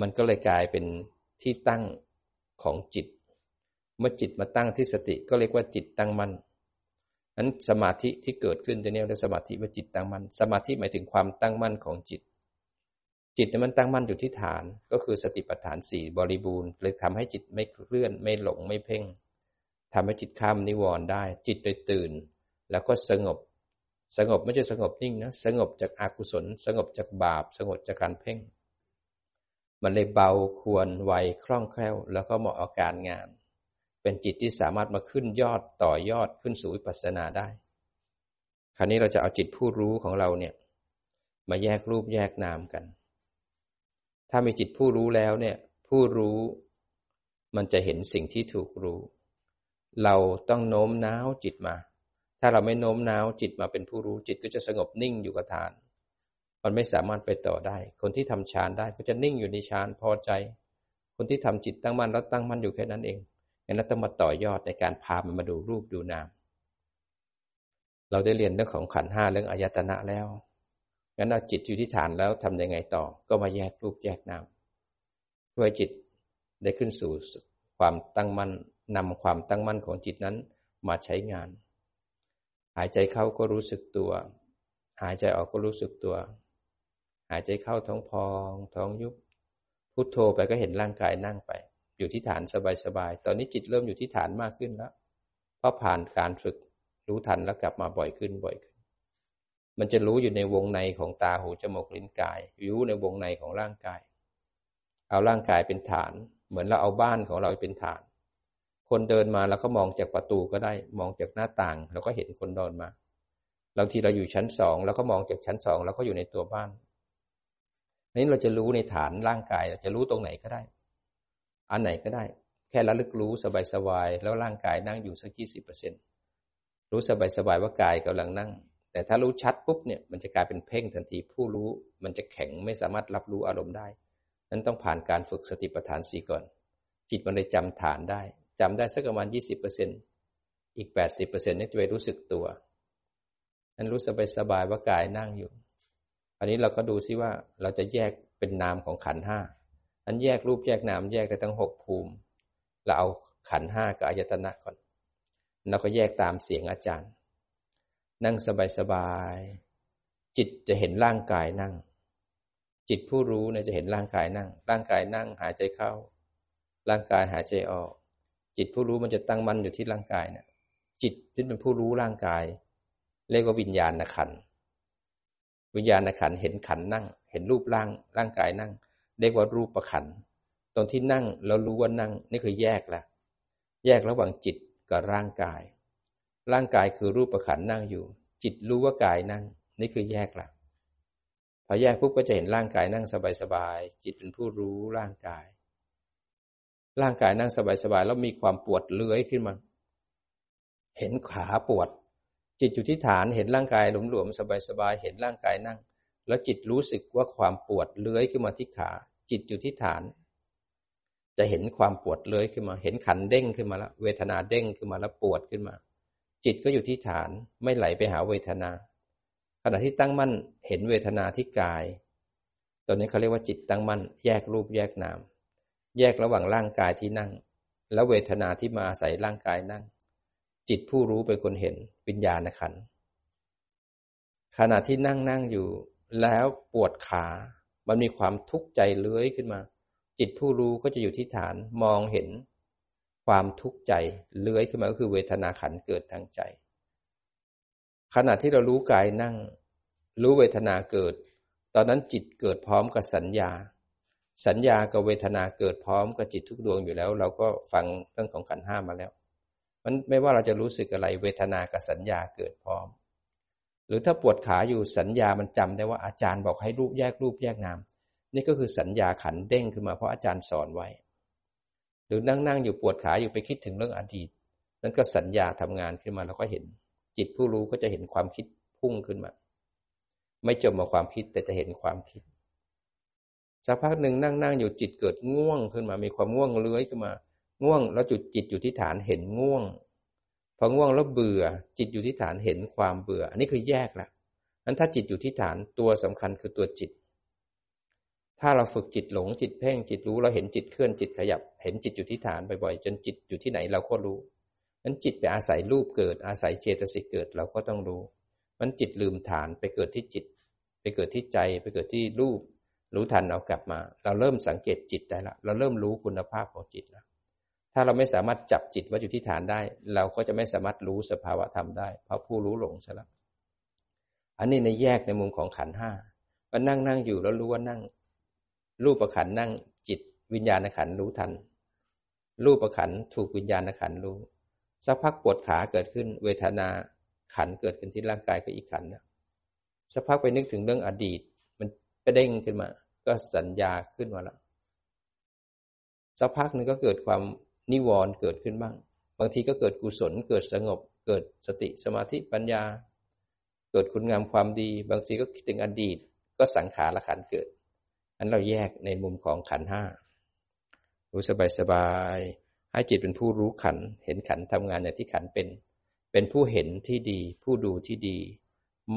มันก็เลยกลายเป็นที่ตั้งของจิต เมื่อจิตมาตั้งที่สติก็เรียกว่าจิตตั้งมั่นนั้นสมาธิที่เกิดขึ้นจะเรียกว่าสมาธิว่าจิตตั้งมั่น สมาธิหมายถึงความตั้งมั่นของจิต จิตมันตั้งมั่นอยู่ที่ฐาน ก็คือสติปัฏฐานสี่บริบูรณ์เลยทำให้จิตไม่เคลื่อนไม่หลงไม่เพ่งทำให้จิตข้ามนิวรณ์ได้ จิตโดยตื่น แล้วก็สงบ สงบไม่ใช่สงบนิ่งนะ สงบจากอากุศล สงบจากบาป สงบจากการเพ่ง มันเลยเบาควรไวคล่องแคล่ว แล้วก็เหมาะกับการงาน เป็นจิตที่สามารถมาขึ้นยอดต่อยอดขึ้นสู่วิปัสสนาได้ คราวนี้เราจะเอาจิตผู้รู้ของเราเนี่ย มาแยกรูปแยกนามกัน ถ้ามีจิตผู้รู้แล้วเนี่ย ผู้รู้มันจะเห็นสิ่งที่ถูกรู้ เราต้องโน้มน้าวจิตมา ถ้าเราไม่โน้มน้าวจิตมาเป็นผู้รู้จิตก็จะสงบนิ่งอยู่กับฐาน มันไม่สามารถไปต่อได้ คนที่ทำฌานได้ก็จะนิ่งอยู่ในฌานพอใจ คนที่ทำจิตตั้งมั่นแล้วตั้งมั่นอยู่แค่นั้นเองงั้นเราต้องมาต่อยอดในการพามันมาดูรูปดูนาม เราได้เรียนเรื่องของขันห้าเรื่องอายตนะแล้ว งั้นเราจิตอยู่ที่ฐานแล้วทำยังไงต่อ ก็มาแยกรูปแยกนามเพื่อจิตได้ขึ้นสู่ความตั้งมั่นนำความตั้งมั่นของจิตนั้นมาใช้งาน หายใจเข้าก็รู้สึกตัว หายใจออกก็รู้สึกตัว หายใจเข้าท้องพองท้องยุบพุโทโธไปก็เห็นร่างกายนั่งไป อยู่ที่ฐานสบายๆตอนนี้จิตเริ่มอยู่ที่ฐานมากขึ้นแล้วเพราะผ่านการฝึกรู้ทันแล้วกลับมาบ่อยขึ้นบ่อยขึ้น มันจะรู้อยู่ในวงในของตาหูจมูกลิ้นกายรู้ในวงในของร่างกาย เอาร่างกายเป็นฐาน เหมือนเราเอาบ้านของเราเป็นฐาน คนเดินมาแล้วก็มองจากประตูก็ได้ มองจากหน้าต่างแล้วก็เห็นคนเดินมาบางทีเราอยู่ชั้นสองแล้วก็มองจากชั้นสองแล้วก็อยู่ในตัวบ้านนี้เราจะรู้ในฐานร่างกายเราจะรู้ตรงไหนก็ได้ อันไหนก็ได้ แค่ระลึกรู้สบายๆแล้วร่างกายนั่งอยู่สักยี่สิบเปอร์เซ็นรู้สบายๆว่ากายกำลังนั่ง แต่ถ้ารู้ชัดปุ๊บเนี่ยมันจะกลายเป็นเพ่งทันทีผู้รู้ มันจะแข็งไม่สามารถรับรู้อารมณ์ได้นั้นต้องผ่านการฝึกสติปัฏฐานสี่ก่อน จิตมันเลยจำฐานได้จำได้สักประมาณยี่สิบเปอร์เซ็นอีกแปดสิบเปอร์เซ็นต์นี่จะไปรู้สึกตัวนั้นรู้สบายๆว่ากายนั่งอยู่ อันนี้เราก็ดูซิว่าเราจะแยกเป็นนามของขันห้าอันแยกรูปแยกนามแยกได้ทั้งหกภูมิ เราเอาขันห้ากับอายตนะก่อนเราก็แยกตามเสียงอาจารย์ นั่งสบายๆ จิตจะเห็นร่างกายนั่ง จิตผู้รู้เนี่ยจะเห็นร่างกายนั่ง ร่างกายนั่งหายใจเข้า ร่างกายหายใจออก จิตผู้รู้มันจะตั้งมั่นอยู่ที่ร่างกายเนี่ยจิตที่เป็นผู้รู้ร่างกาย เรียกว่าวิญญาณขัน วิญญาณขันเห็นขันนั่ง เห็นรูปร่างร่างกายนั่ง เรียกว่ารูปประขันตรงที่นั่งเรารู้ว่านั่งนี่คือแยกละแยกระหว่างจิตกับร่างกาย ร่างกายคือรูปประขันนั่งอยู่ จิตรู้ว่ากายนั่ง นี่คือแยกละพอแยกปุ๊บก็จะเห็นร่างกายนั่งสบายๆจิตเป็นผู้รู้ร่างกาย ร่างกายนั่งสบายๆแล้วมีความปวดเลื้อยขึ้นมา เห็นขาปวด จิตอยู่ที่ฐานเห็นร่างกายหลวมๆสบายๆเห็นร่างกายนั่ง แล้วจิตรู้สึกว่าความปวดเลื้อยขึ้นมาที่ขา จิตอยู่ที่ฐาน จะเห็นความปวดเลื้อยขึ้นมา เห็นขันเด้งขึ้นมาแล้วเวทนาเด้งขึ้นมาแล้วปวดขึ้นมา จิตก็อยู่ที่ฐานไม่ไหลไปหาเวทนา ขณะที่ตั้งมั่นเห็นเวทนาที่กายตอนนี้เขาเรียกว่าจิตตั้งมั่น แยกรูปแยกนาม แยกระหว่างร่างกายที่นั่ง แล้วเวทนาที่มาอาศัยร่างกายนั่ง จิตผู้รู้เป็นคนเห็นวิญญาณขันขณะที่นั่งนั่งอยู่ แล้วปวดขา มันมีความทุกข์ใจเลื้อยขึ้นมา จิตผู้รู้ก็จะอยู่ที่ฐานมองเห็น ความทุกข์ใจเลื้อยขึ้นมาก็คือเวทนาขันเกิดทางใจ ขณะที่เรารู้กายนั่ง รู้เวทนาเกิด ตอนนั้นจิตเกิดพร้อมกับสัญญา สัญญากับเวทนาเกิดพร้อมกับจิตทุกดวงอยู่แล้ว เราก็ฟังเรื่องของขันห้ามาแล้ว มันไม่ว่าเราจะรู้สึกอะไรเวทนากับสัญญาเกิดพร้อม หรือถ้าปวดขาอยู่สัญญามันจำได้ว่าอาจารย์บอกให้รูปแยกรูปแยกนามนี่ก็คือสัญญาขันเด้งขึ้นมาเพราะอาจารย์สอนไว้ หรือนั่งนั่งอยู่ปวดขาอยู่ไปคิดถึงเรื่องอดีต นั่นก็สัญญาทำงานขึ้นมาแล้วก็เห็น จิตผู้รู้ก็จะเห็นความคิดพุ่งขึ้นมา ไม่จมมาความคิดแต่จะเห็นความคิดสักพักหนึ่งนั่งนั่งอยู่จิตเกิดง่วงขึ้นมา มีความง่วงเลื้อยขึ้นมา ง่วงแล้วจุดจิตอยู่ที่ฐานเห็นง่วง พอง่วงแล้วเบื่อ จิตอยู่ที่ฐานเห็นความเบื่อ อันนี้คือแยกละนั้นถ้าจิตอยู่ที่ฐานตัวสำคัญคือตัวจิต ถ้าเราฝึกจิตหลงจิตเพ่งจิตรู้เราเห็นจิตเคลื่อนจิตขยับ เห็นจิตอยู่ที่ฐานบ่อยๆจนจิตอยู่ที่ไหนเราก็รู้นั้นจิตไปอาศัยรูปเกิด อาศัยเจตสิกเกิดเราก็ต้องรู้ มันจิตลืมฐานไปเกิดที่จิต ไปเกิดที่ใจไปเกิดที่รูป รู้ทันเอากลับมา เราเริ่มสังเกตจิตได้ละเราเริ่มรู้คุณภาพของจิตแล้วถ้าเราไม่สามารถจับจิตไว้อยู่ที่ฐานได้ เราก็จะไม่สามารถรู้สภาวะธรรมได้ เพราะผู้รู้หลงใช่แล้วอันนี้ในแยกในมุมของขันห้าว่านั่งนั่งอยู่แล้วรู้ว่านั่ง รูปประขันนั่งจิต วิญญาณขันรู้ทัน รูปประขันถูกวิญญาณขันรู้สักพักปวดขาเกิดขึ้น เวทนาขันเกิดขึ้นที่ร่างกายก็อีกขันนะสักพักไปนึกถึงเรื่องอดีต มันไปเด้งขึ้นมา ก็สัญญาขึ้นมาแล้วสักพักหนึ่งก็เกิดความนิวรณ์เกิดขึ้นบ้าง บางทีก็เกิดกุศล เกิดสงบ เกิดสติสมาธิปัญญา เกิดคุณงามความดี บางทีก็คิดถึงอดีต ก็สังขารขันเกิด อันเราแยกในมุมของขันห้ารู้สบายสบายให้จิตเป็นผู้รู้ขัน เห็นขันทำงานอย่างที่ขันเป็น เป็นผู้เห็นที่ดี ผู้ดูที่ดี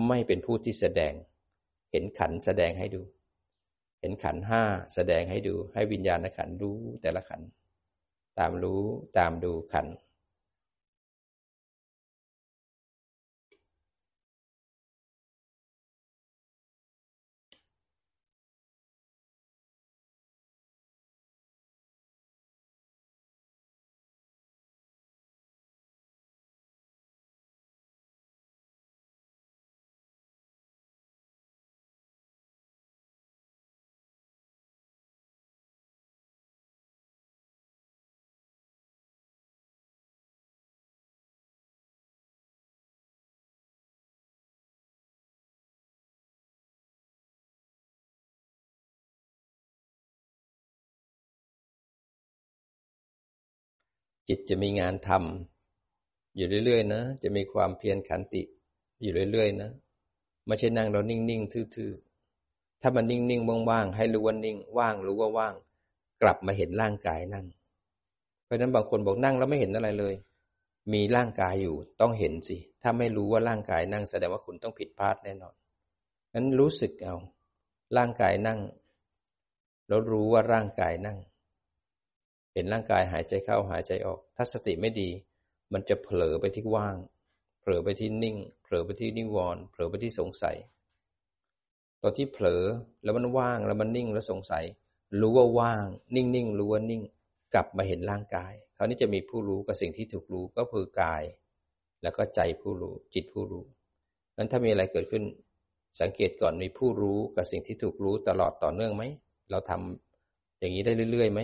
ไม่เป็นผู้ที่แสดง เห็นขันแสดงให้ดู เห็นขันห้าแสดงให้ดู ให้วิญญาณขันรู้แต่ละขัน ตามรู้ตามดูขัน จิตจะมีงานทำอยู่เรื่อยๆนะ จะมีความเพียรขันติ อยู่เรื่อยๆนะไม่ใช่นั่งเรานิ่งๆทื่อๆถ้ามันนิ่งๆว่างๆให้รู้ว่านิ่ง ว่างรู้ว่าว่าง กลับมาเห็นร่างกายนั่ง เพราะนั้นบางคนบอกนั่งแล้วไม่เห็นอะไรเลย มีร่างกายอยู่ต้องเห็นสิ ถ้าไม่รู้ว่าร่างกายนั่งแสดงว่าคุณต้องผิดพลาดแน่นอนนั้นรู้สึกเอา ร่างกายนั่ง แล้วรู้ว่าร่างกายนั่ง เห็นร่างกายหายใจเข้าหายใจออก ถ้าสติไม่ดี มันจะเผลอไปที่ว่าง เผลอไปที่นิ่ง เผลอไปที่นิวรณ์เผลอไปที่สงสัย ตอนที่เผลอแล้วมันว่างแล้วมันนิ่งแล้วสงสัย รู้ว่าว่าง นิ่งนิ่งรู้ว่านิ่ง กลับมาเห็นร่างกายคราวนี้จะมีผู้รู้กับสิ่งที่ถูกรู้ก็คือกาย แล้วก็ใจผู้รู้จิตผู้รู้นั้นถ้ามีอะไรเกิดขึ้น สังเกตก่อนมีผู้รู้กับสิ่งที่ถูกรู้ตลอดต่อเนื่องไหมเราทำอย่างนี้ได้เรื่อยๆไหม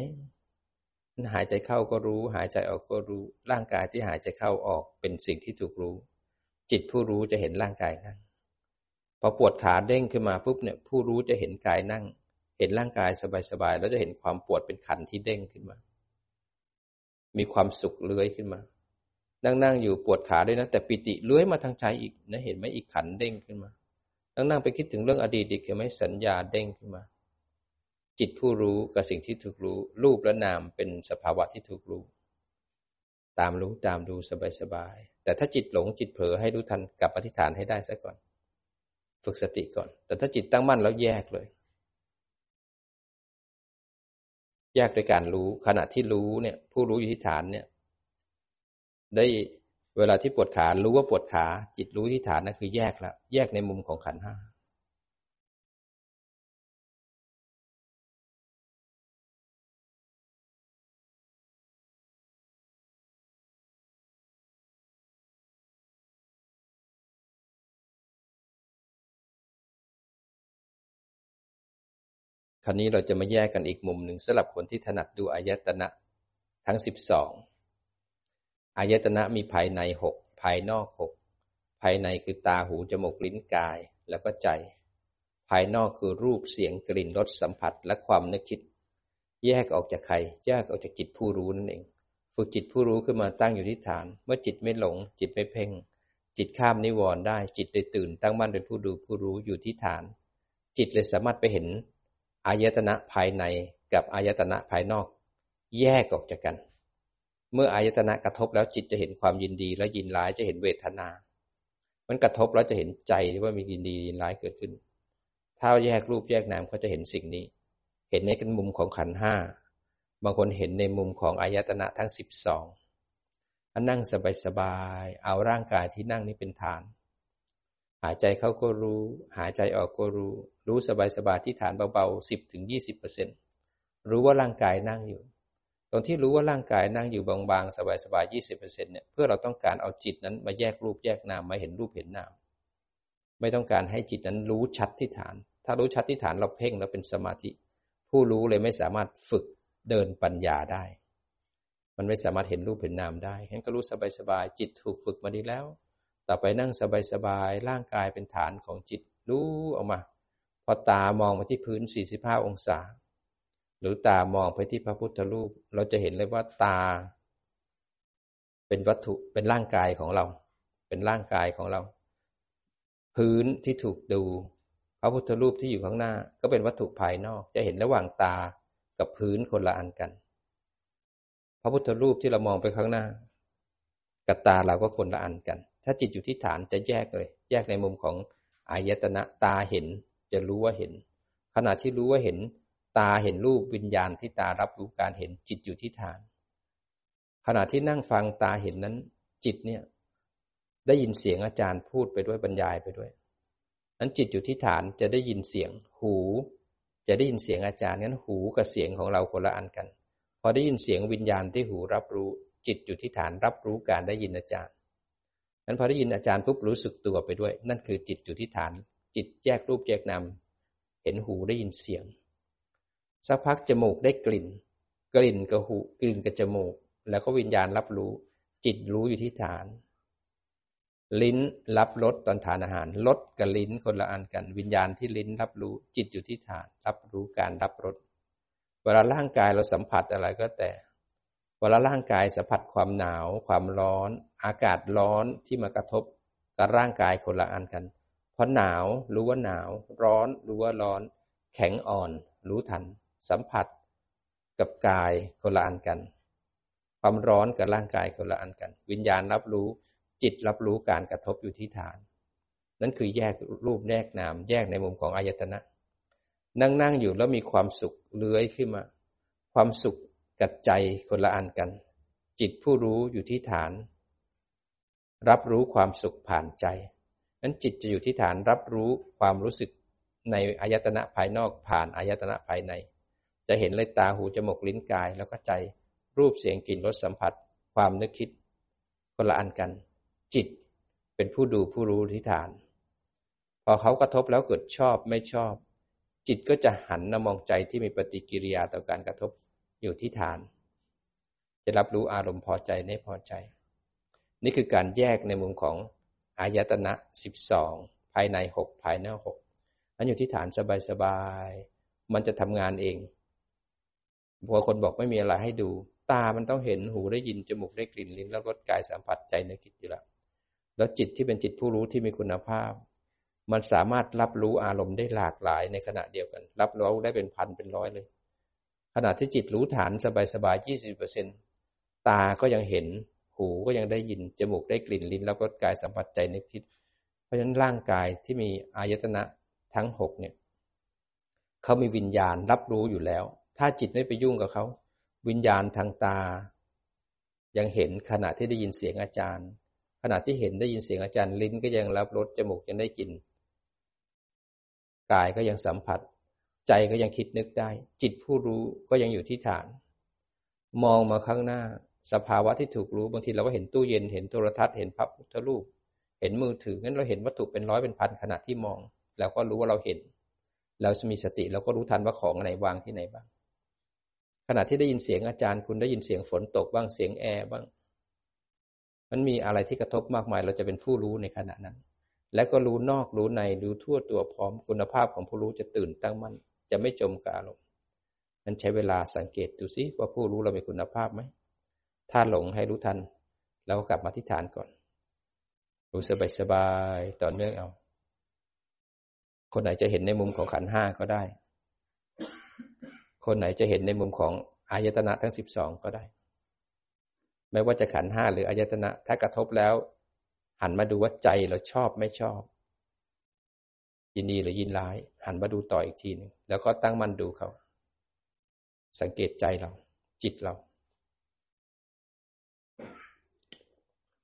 หายใจเข้าก็รู้ หายใจออกก็รู้ ร่างกายที่หายใจเข้าออกเป็นสิ่งที่ถูกรู้ จิตผู้รู้จะเห็นร่างกายนั่งพอปวดขาเด้งขึ้นมาปุ๊บเนี่ยผู้รู้จะเห็นกายนั่ง เห็นร่างกายสบายๆแล้วจะเห็นความปวดเป็นขันที่เด้งขึ้นมา มีความสุขเลื้อยขึ้นมา นั่งนั่งอยู่ปวดขาด้วยนะแต่ปิติเลื้อยมาทางใจอีกนะเห็นไหมอีกขันเด้งขึ้นมา นั่งนั่งไปคิดถึงเรื่องอดีตอีกเห็นไหมสัญญาเด้งขึ้นมา จิตผู้รู้กับสิ่งที่ถูกรู้ รูปและนามเป็นสภาวะที่ถูกรู้ ตามรู้ตามดูสบายๆแต่ถ้าจิตหลงจิตเผลอให้รู้ทันกลับอธิษฐานให้ได้ซะก่อน ฝึกสติก่อน แต่ถ้าจิตตั้งมั่นแล้วแยกเลยแยกโดยการรู้ขณะที่รู้เนี่ย ผู้รู้อยู่ที่ฐานเนี่ย ได้เวลาที่ปวดขารู้ว่าปวดขา จิตรู้ที่ฐานนั่นคือแยกแล้วแยกในมุมของขันห้า คราวนี้เราจะมาแยกกันอีกมุมหนึ่งสำหรับคนที่ถนัดดูอายตนะทั้งสิบสองอายตนะมีภายในหกภายนอกหกภายในคือตาหูจมูกลิ้นกายแล้วก็ใจ ภายนอกคือรูปเสียงกลิ่นรสสัมผัสและความนึกคิด แยกออกจากใคร แยกออกจากจิตผู้รู้นั่นเอง ฝึกจิตผู้รู้ขึ้นมาตั้งอยู่ที่ฐาน เมื่อจิตไม่หลง จิตไม่เพ่ง จิตข้ามนิวรณ์ได้ จิตเลยตื่นตั้งมั่นเป็นผู้ดูผู้รู้อยู่ที่ฐาน จิตเลยสามารถไปเห็น อายตนะภายในกับอายตนะภายนอก แยกออกจากกัน เมื่ออายตนะกระทบแล้วจิตจะเห็นความยินดี และยินร้ายจะเห็นเวทนา มันกระทบแล้วจะเห็นใจว่ามียินดียินร้ายเกิดขึ้น ถ้าแยกรูปแยกนามก็จะเห็นสิ่งนี้ เห็นในกันมุมของขันห้าบางคนเห็นในมุมของอายตนะทั้งสิบสองนั่งสบายๆเอาร่างกายที่นั่งนี้เป็นฐาน หายใจเข้าก็รู้ หายใจออกก็รู้ รู้สบายๆที่ฐานเบาๆสิบถึงยี่สิบเปอร์เซ็นรู้ว่าร่างกายนั่งอยู่ ตรงที่รู้ว่าร่างกายนั่งอยู่บางๆ สบายๆยี่สิบเปอร์เซ็นเนี่ยเพื่อเราต้องการเอาจิตนั้นมาแยกรูปแยกนามมาเห็นรูปเห็นนาม ไม่ต้องการให้จิตนั้นรู้ชัดที่ฐาน ถ้ารู้ชัดที่ฐานเราเพ่งแล้วเป็นสมาธิ ผู้รู้เลยไม่สามารถฝึกเดินปัญญาได้ มันไม่สามารถเห็นรูปเห็นนามได้งั้นก็รู้สบายๆจิตถูกฝึกมาดีแล้ว ต่อไปนั่งสบายๆร่างกายเป็นฐานของจิตรู้ออกมา พอตามองมาที่พื้น 45 องศา หรือตามองไปที่พระพุทธรูป เราจะเห็นเลยว่าตา เป็นวัตถุเป็นร่างกายของเรา เป็นร่างกายของเรา พื้นที่ถูกดู พระพุทธรูปที่อยู่ข้างหน้า ก็เป็นวัตถุภายนอก จะเห็นระหว่างตากับพื้นคนละอันกัน พระพุทธรูปที่เรามองไปข้างหน้า กับตาเราก็คนละอันกัน ถ้าจิตอยู่ที่ฐานจะแยกเลย แยกในมุมของอายตนะตาเห็นจะรู้ว่าเห็น ขณะที่รู้ว่าเห็น ตาเห็นรูปวิญญาณที่ตารับรู้การเห็นจิตอยู่ที่ฐาน ขณะที่นั่งฟังตาเห็นนั้น จิตเนี่ย ได้ยินเสียงอาจารย์พูดไปด้วยบรรยายไปด้วยนั้นจิตอยู่ที่ฐานจะได้ยินเสียง หู จะได้ยินเสียงอาจารย์งั้นหูกับเสียงของเราคนละอันกัน พอได้ยินเสียงวิญญาณที่หูรับรู้ จิตอยู่ที่ฐานรับรู้การได้ยินอาจารย์ นั้นพอได้ยินอาจารย์ปุ๊บรู้สึกตัวไปด้วย นั่นคือจิตอยู่ที่ฐาน จิตแยกรูปแยกนามเห็นหูได้ยินเสียง สักพักจมูกได้กลิ่น กลิ่นกับหูกลิ่นกับจมูก แล้วก็วิญญาณรับรู้ จิตรู้อยู่ที่ฐาน ลิ้นรับรสตอนทานอาหารรสกับลิ้นคนละอันกัน วิญญาณที่ลิ้นรับรู้ จิตอยู่ที่ฐาน รับรู้การรับรสเวลาร่างกายเราสัมผัสอะไรก็แต่ วลาร่างกายสัมผัสความหนาว ความร้อน อากาศร้อนที่มากระทบกับร่างกายคนละอันกันพอหนาวรู้ว่าหนาว ร้อนรู้ว่าร้อน แข็งอ่อน รู้ทัน สัมผัส กับกายคนละอันกัน ความร้อนกับร่างกายคนละอันกัน วิญญาณรับรู้จิตรับรู้การกระทบอยู่ที่ฐาน นั่นคือแยกรูปแยกนาม แยกในมุมของอายตนะ นั่งนั่งอยู่แล้วมีความสุขเลื้อยขึ้นมา ความสุข กับใจคนละอันกัน จิตผู้รู้อยู่ที่ฐาน รับรู้ความสุขผ่านใจนั้นจิตจะอยู่ที่ฐานรับรู้ความรู้สึกในอายตนะภายนอกผ่านอายตนะภายใน จะเห็นเลยตาหูจมูกลิ้นกายแล้วก็ใจรูปเสียงกลิ่นรสสัมผัส ความนึกคิดคนละอันกัน จิตเป็นผู้ดูผู้รู้ที่ฐาน พอเขากระทบแล้วเกิดชอบไม่ชอบ จิตก็จะหันมามองใจที่มีปฏิกิริยาต่อการกระทบ อยู่ที่ฐาน จะรับรู้อารมณ์พอใจไม่พอใจ นี่คือการแยกในมุมของอายตนะสิบสองภายในหกภายนอกหกนั้นอยู่ที่ฐานสบายๆมันจะทำงานเองบางคนบอกไม่มีอะไรให้ดู ตามันต้องเห็นหูได้ยินจมูกได้กลิ่นลิ้นแล้วรสกายสัมผัสใจในคิดอยู่แล้วแล้วจิตที่เป็นจิตผู้รู้ที่มีคุณภาพ มันสามารถรับรู้อารมณ์ได้หลากหลายในขณะเดียวกัน รับรู้ได้เป็นพันเป็นร้อยเลย ขณะที่จิตรู้ฐานสบายๆยี่สิบเปอร์เซ็นตาก็ยังเห็น หูก็ยังได้ยิน จมูกได้กลิ่น ลิ้นรับรสกายสัมผัสใจนึกคิด เพราะฉะนั้นร่างกายที่มีอายตนะทั้งหกเนี่ยเขามีวิญญาณรับรู้อยู่แล้ว ถ้าจิตไม่ไปยุ่งกับเขา วิญญาณทางตา ยังเห็นขณะที่ได้ยินเสียงอาจารย์ ขณะที่เห็นได้ยินเสียงอาจารย์ลิ้นก็ยังรับรสจมูกยังได้กลิ่นกายก็ยังสัมผัส ใจก็ยังคิดนึกได้ จิตผู้รู้ก็ยังอยู่ที่ฐาน มองมาข้างหน้า สภาวะที่ถูกรู้บางทีเราก็เห็นตู้เย็นเห็นโทรทัศน์เห็นพระพุทธรูป เห็นมือถืองั้นเราเห็นวัตถุเป็นร้อยเป็นพันขณะที่มองเราก็รู้ว่าเราเห็น เราจะมีสติเราก็รู้ทันว่าของไหนวางที่ไหนบ้าง ขณะที่ได้ยินเสียงอาจารย์ คุณได้ยินเสียงฝนตกบ้างเสียงแอร์บ้าง มันมีอะไรที่กระทบมากมาย เราจะเป็นผู้รู้ในขณะนั้น และก็รู้นอกรู้ในรู้ทั่วตัวพร้อมคุณภาพของผู้รู้จะตื่นตั้งมั่น จะไม่จมกับอารมณ์นั้นใช้เวลาสังเกตดูซิว่าผู้รู้เรามีคุณภาพไหม ถ้าหลงให้รู้ทัน แล้วก็กลับมาที่ฐานก่อน รู้สบายสบายต่อเนื่องเอา คนไหนจะเห็นในมุมของขันห้าก็ได้ คนไหนจะเห็นในมุมของอายตนะทั้งสิบสองก็ได้ ไม่ว่าจะขันห้าหรืออายตนะ ถ้ากระทบแล้ว หันมาดูว่าใจเราชอบไม่ชอบ ยินดีหรือยินร้าย หันมาดูต่ออีกทีหนึ่งแล้วก็ตั้งมั่นดูเขา สังเกตใจเรา จิตเรา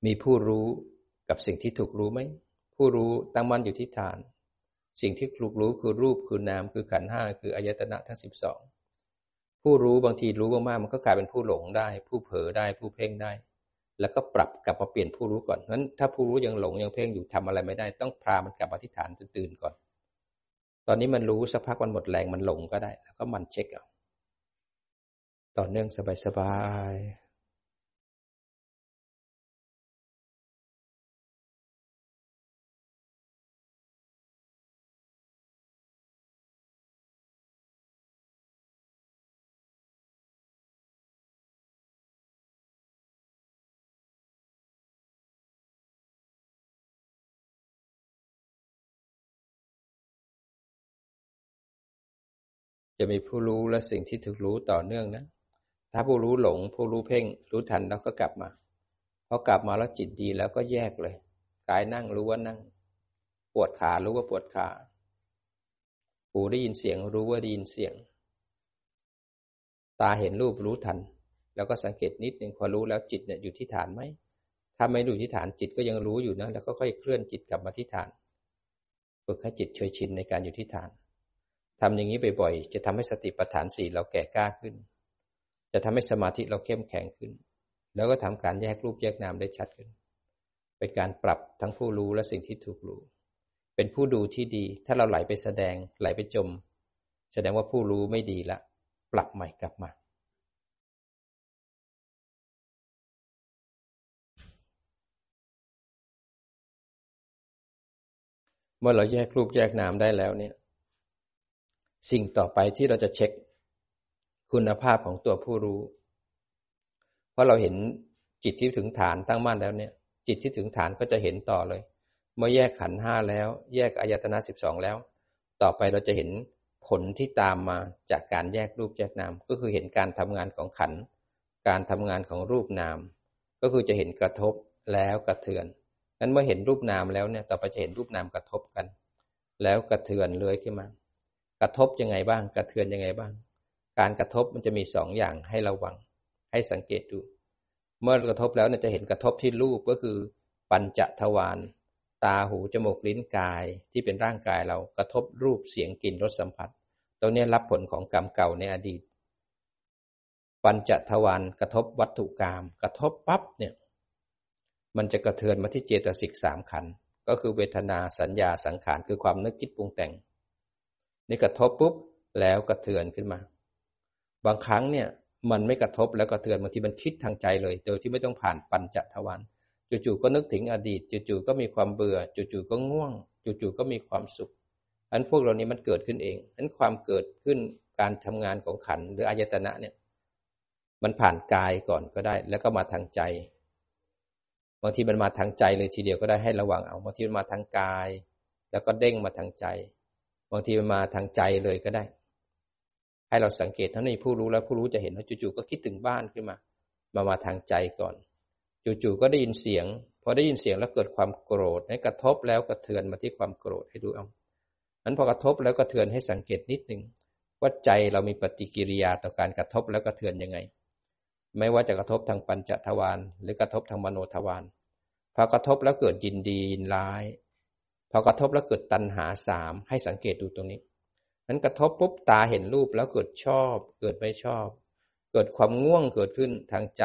มีผู้รู้กับสิ่งที่ถูกรู้ไหม ผู้รู้ตั้งมั่นอยู่ที่ฐาน สิ่งที่ถูกรู้คือรูปคือนามคือขันห้าคืออายตนะทั้งสิบสองผู้รู้บางทีรู้มากๆมันก็กลายเป็นผู้หลงได้ ผู้เผลอได้ผู้เพ่งได้ แล้วก็ปรับกลับมาเปลี่ยนผู้รู้ก่อนนั้นถ้าผู้รู้ยังหลงยังเพ่งอยู่ทำอะไรไม่ได้ ต้องพามันกลับมาที่ฐานตื่นก่อน ตอนนี้มันรู้สักพักมันหมดแรงมันหลงก็ได้ แล้วก็มันเช็คเอา ต่อเนื่องสบายๆ จะมีผู้รู้และสิ่งที่ถูกรู้ต่อเนื่องนะ ถ้าผู้รู้หลง ผู้รู้เพ่ง รู้ทันแล้วก็กลับมาพอกลับมาแล้วจิตดีแล้วก็แยกเลย กายนั่งรู้ว่านั่ง ปวดขารู้ว่าปวดขาหูได้ยินเสียง รู้ว่าได้ยินเสียง ตาเห็นรูปรู้ทัน แล้วก็สังเกตนิดหนึ่งพอรู้แล้วจิตเนี่ยอยู่ที่ฐานไหมถ้าไม่อยู่ที่ฐานจิตก็ยังรู้อยู่นะ แล้วก็ค่อยเคลื่อนจิตกลับมาที่ฐานฝึกให้จิตเคยชินในการอยู่ที่ฐาน ทำอย่างนี้บ่อยๆ จะทำให้สติปัฏฐานสี่เราแก่กล้าขึ้น จะทำให้สมาธิเราเข้มแข็งขึ้น แล้วก็ทำการแยกรูปแยกนามได้ชัดขึ้น เป็นการปรับทั้งผู้รู้และสิ่งที่ถูกรู้ เป็นผู้ดูที่ดี ถ้าเราไหลไปแสดงไหลไปจม แสดงว่าผู้รู้ไม่ดีละ ปรับใหม่กลับมา เมื่อเราแยกรูปแยกนามได้แล้วเนี่ย สิ่งต่อไปที่เราจะเช็คคุณภาพของตัวผู้รู้ เพราะเราเห็นจิตที่ถึงฐานตั้งมั่นแล้วเนี่ย จิตที่ถึงฐานก็จะเห็นต่อเลย เมื่อแยกขันห้าแล้ว แยกอายตนะสิบสองแล้ว ต่อไปเราจะเห็นผลที่ตามมาจากการแยกรูปแยกนาม ก็คือเห็นการทำงานของขัน การทำงานของรูปนาม ก็คือจะเห็นกระทบแล้วกระเทือนนั้นเมื่อเห็นรูปนามแล้วเนี่ย ต่อไปจะเห็นรูปนามกระทบกัน แล้วกระเทือนเลื้อยขึ้นมา กระทบยังไงบ้าง กระเทือนยังไงบ้าง การกระทบมันจะมีสองอย่างให้ระวัง ให้สังเกตดู เมื่อกระทบแล้วเนี่ยจะเห็นกระทบที่รูปก็คือ ปัญจทวารตาหูจมูกลิ้นกายที่เป็นร่างกายเรากระทบรูปเสียงกลิ่นรสสัมผัส ตรงนี้รับผลของกรรมเก่าในอดีต ปัญจทวารกระทบวัตถุกรรมกระทบปั๊บเนี่ย มันจะกระเทือนมาที่เจตสิกสามขันก็คือเวทนาสัญญาสังขารคือความนึกคิดปรุงแต่ง นี่กระทบปุ๊บแล้วกระเทือนขึ้นมา บางครั้งเนี่ยมันไม่กระทบแล้วกระเทือนบางทีมันคิดทางใจเลย โดยที่ไม่ต้องผ่านปัญจทวารจู่ๆก็นึกถึงอดีตจู่ๆก็มีความเบื่อจู่ๆก็ง่วงจู่ๆก็มีความสุขอันพวกเรานี้มันเกิดขึ้นเองอันความเกิดขึ้นการทำงานของขันหรืออายตนะเนี่ย มันผ่านกายก่อนก็ได้ แล้วก็มาทางใจบางทีมันมาทางใจเลยทีเดียวก็ได้ให้ระวังเอาบางทีมันมาทางกาย แล้วก็เด้งมาทางใจ บางทีมันมาทางใจเลยก็ได้ ให้เราสังเกตท่านี้ผู้รู้แล้วผู้รู้จะเห็นว่าจู่ๆก็คิดถึงบ้านขึ้นมา มามาทางใจก่อน จู่ๆก็ได้ยินเสียง พอได้ยินเสียงแล้วเกิดความโกรธให้กระทบแล้วกระเทือนมาที่ความโกรธให้ดูเอานั้นพอกระทบแล้วกระเทือนให้สังเกตนิดนึงว่าใจเรามีปฏิกิริยาต่อการกระทบแล้วกระเทือนยังไง ไม่ว่าจะกระทบทางปัญจทวารหรือกระทบทางมโนทวารพอกระทบแล้วเกิดยินดียินร้าย พอกระทบแล้วเกิดตัณหาสามให้สังเกตดูตรงนี้นั้นกระทบปุ๊บตาเห็นรูปแล้วเกิดชอบ เกิดไม่ชอบ เกิดความง่วงเกิดขึ้นทางใจ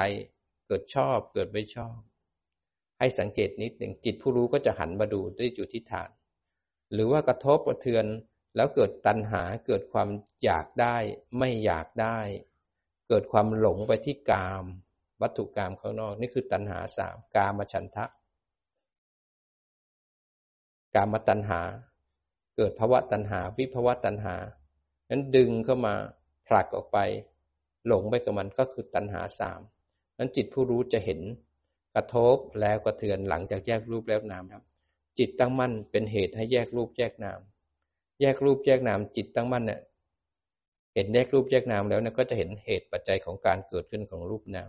เกิดชอบเกิดไม่ชอบ ให้สังเกตนิดหนึ่งจิตผู้รู้ก็จะหันมาดูด้วยจุดที่ฐาน หรือว่ากระทบกระเทือนแล้วเกิดตัณหาเกิดความอยากได้ไม่อยากได้ เกิดความหลงไปที่กาม วัตถุกรรมข้างนอก นี่คือตัณหาสามกามฉันทะ กามตัณหา เกิดภาวะตัณหา วิภาวะตัณหานั้นดึงเข้ามาผลักออกไป หลงไปกับมันก็คือตัณหาสามนั้นจิตผู้รู้จะเห็นกระทบแล้วกระเทือนหลังจากแยกรูปแล้วนามครับ จิตตั้งมั่นเป็นเหตุให้แยกรูปแยกนาม แยกรูปแยกนาม จิตตั้งมั่นเนี่ยเห็นแยกรูปแยกนามแล้วเนี่ยก็จะเห็นเหตุปัจจัยของการเกิดขึ้นของรูปนาม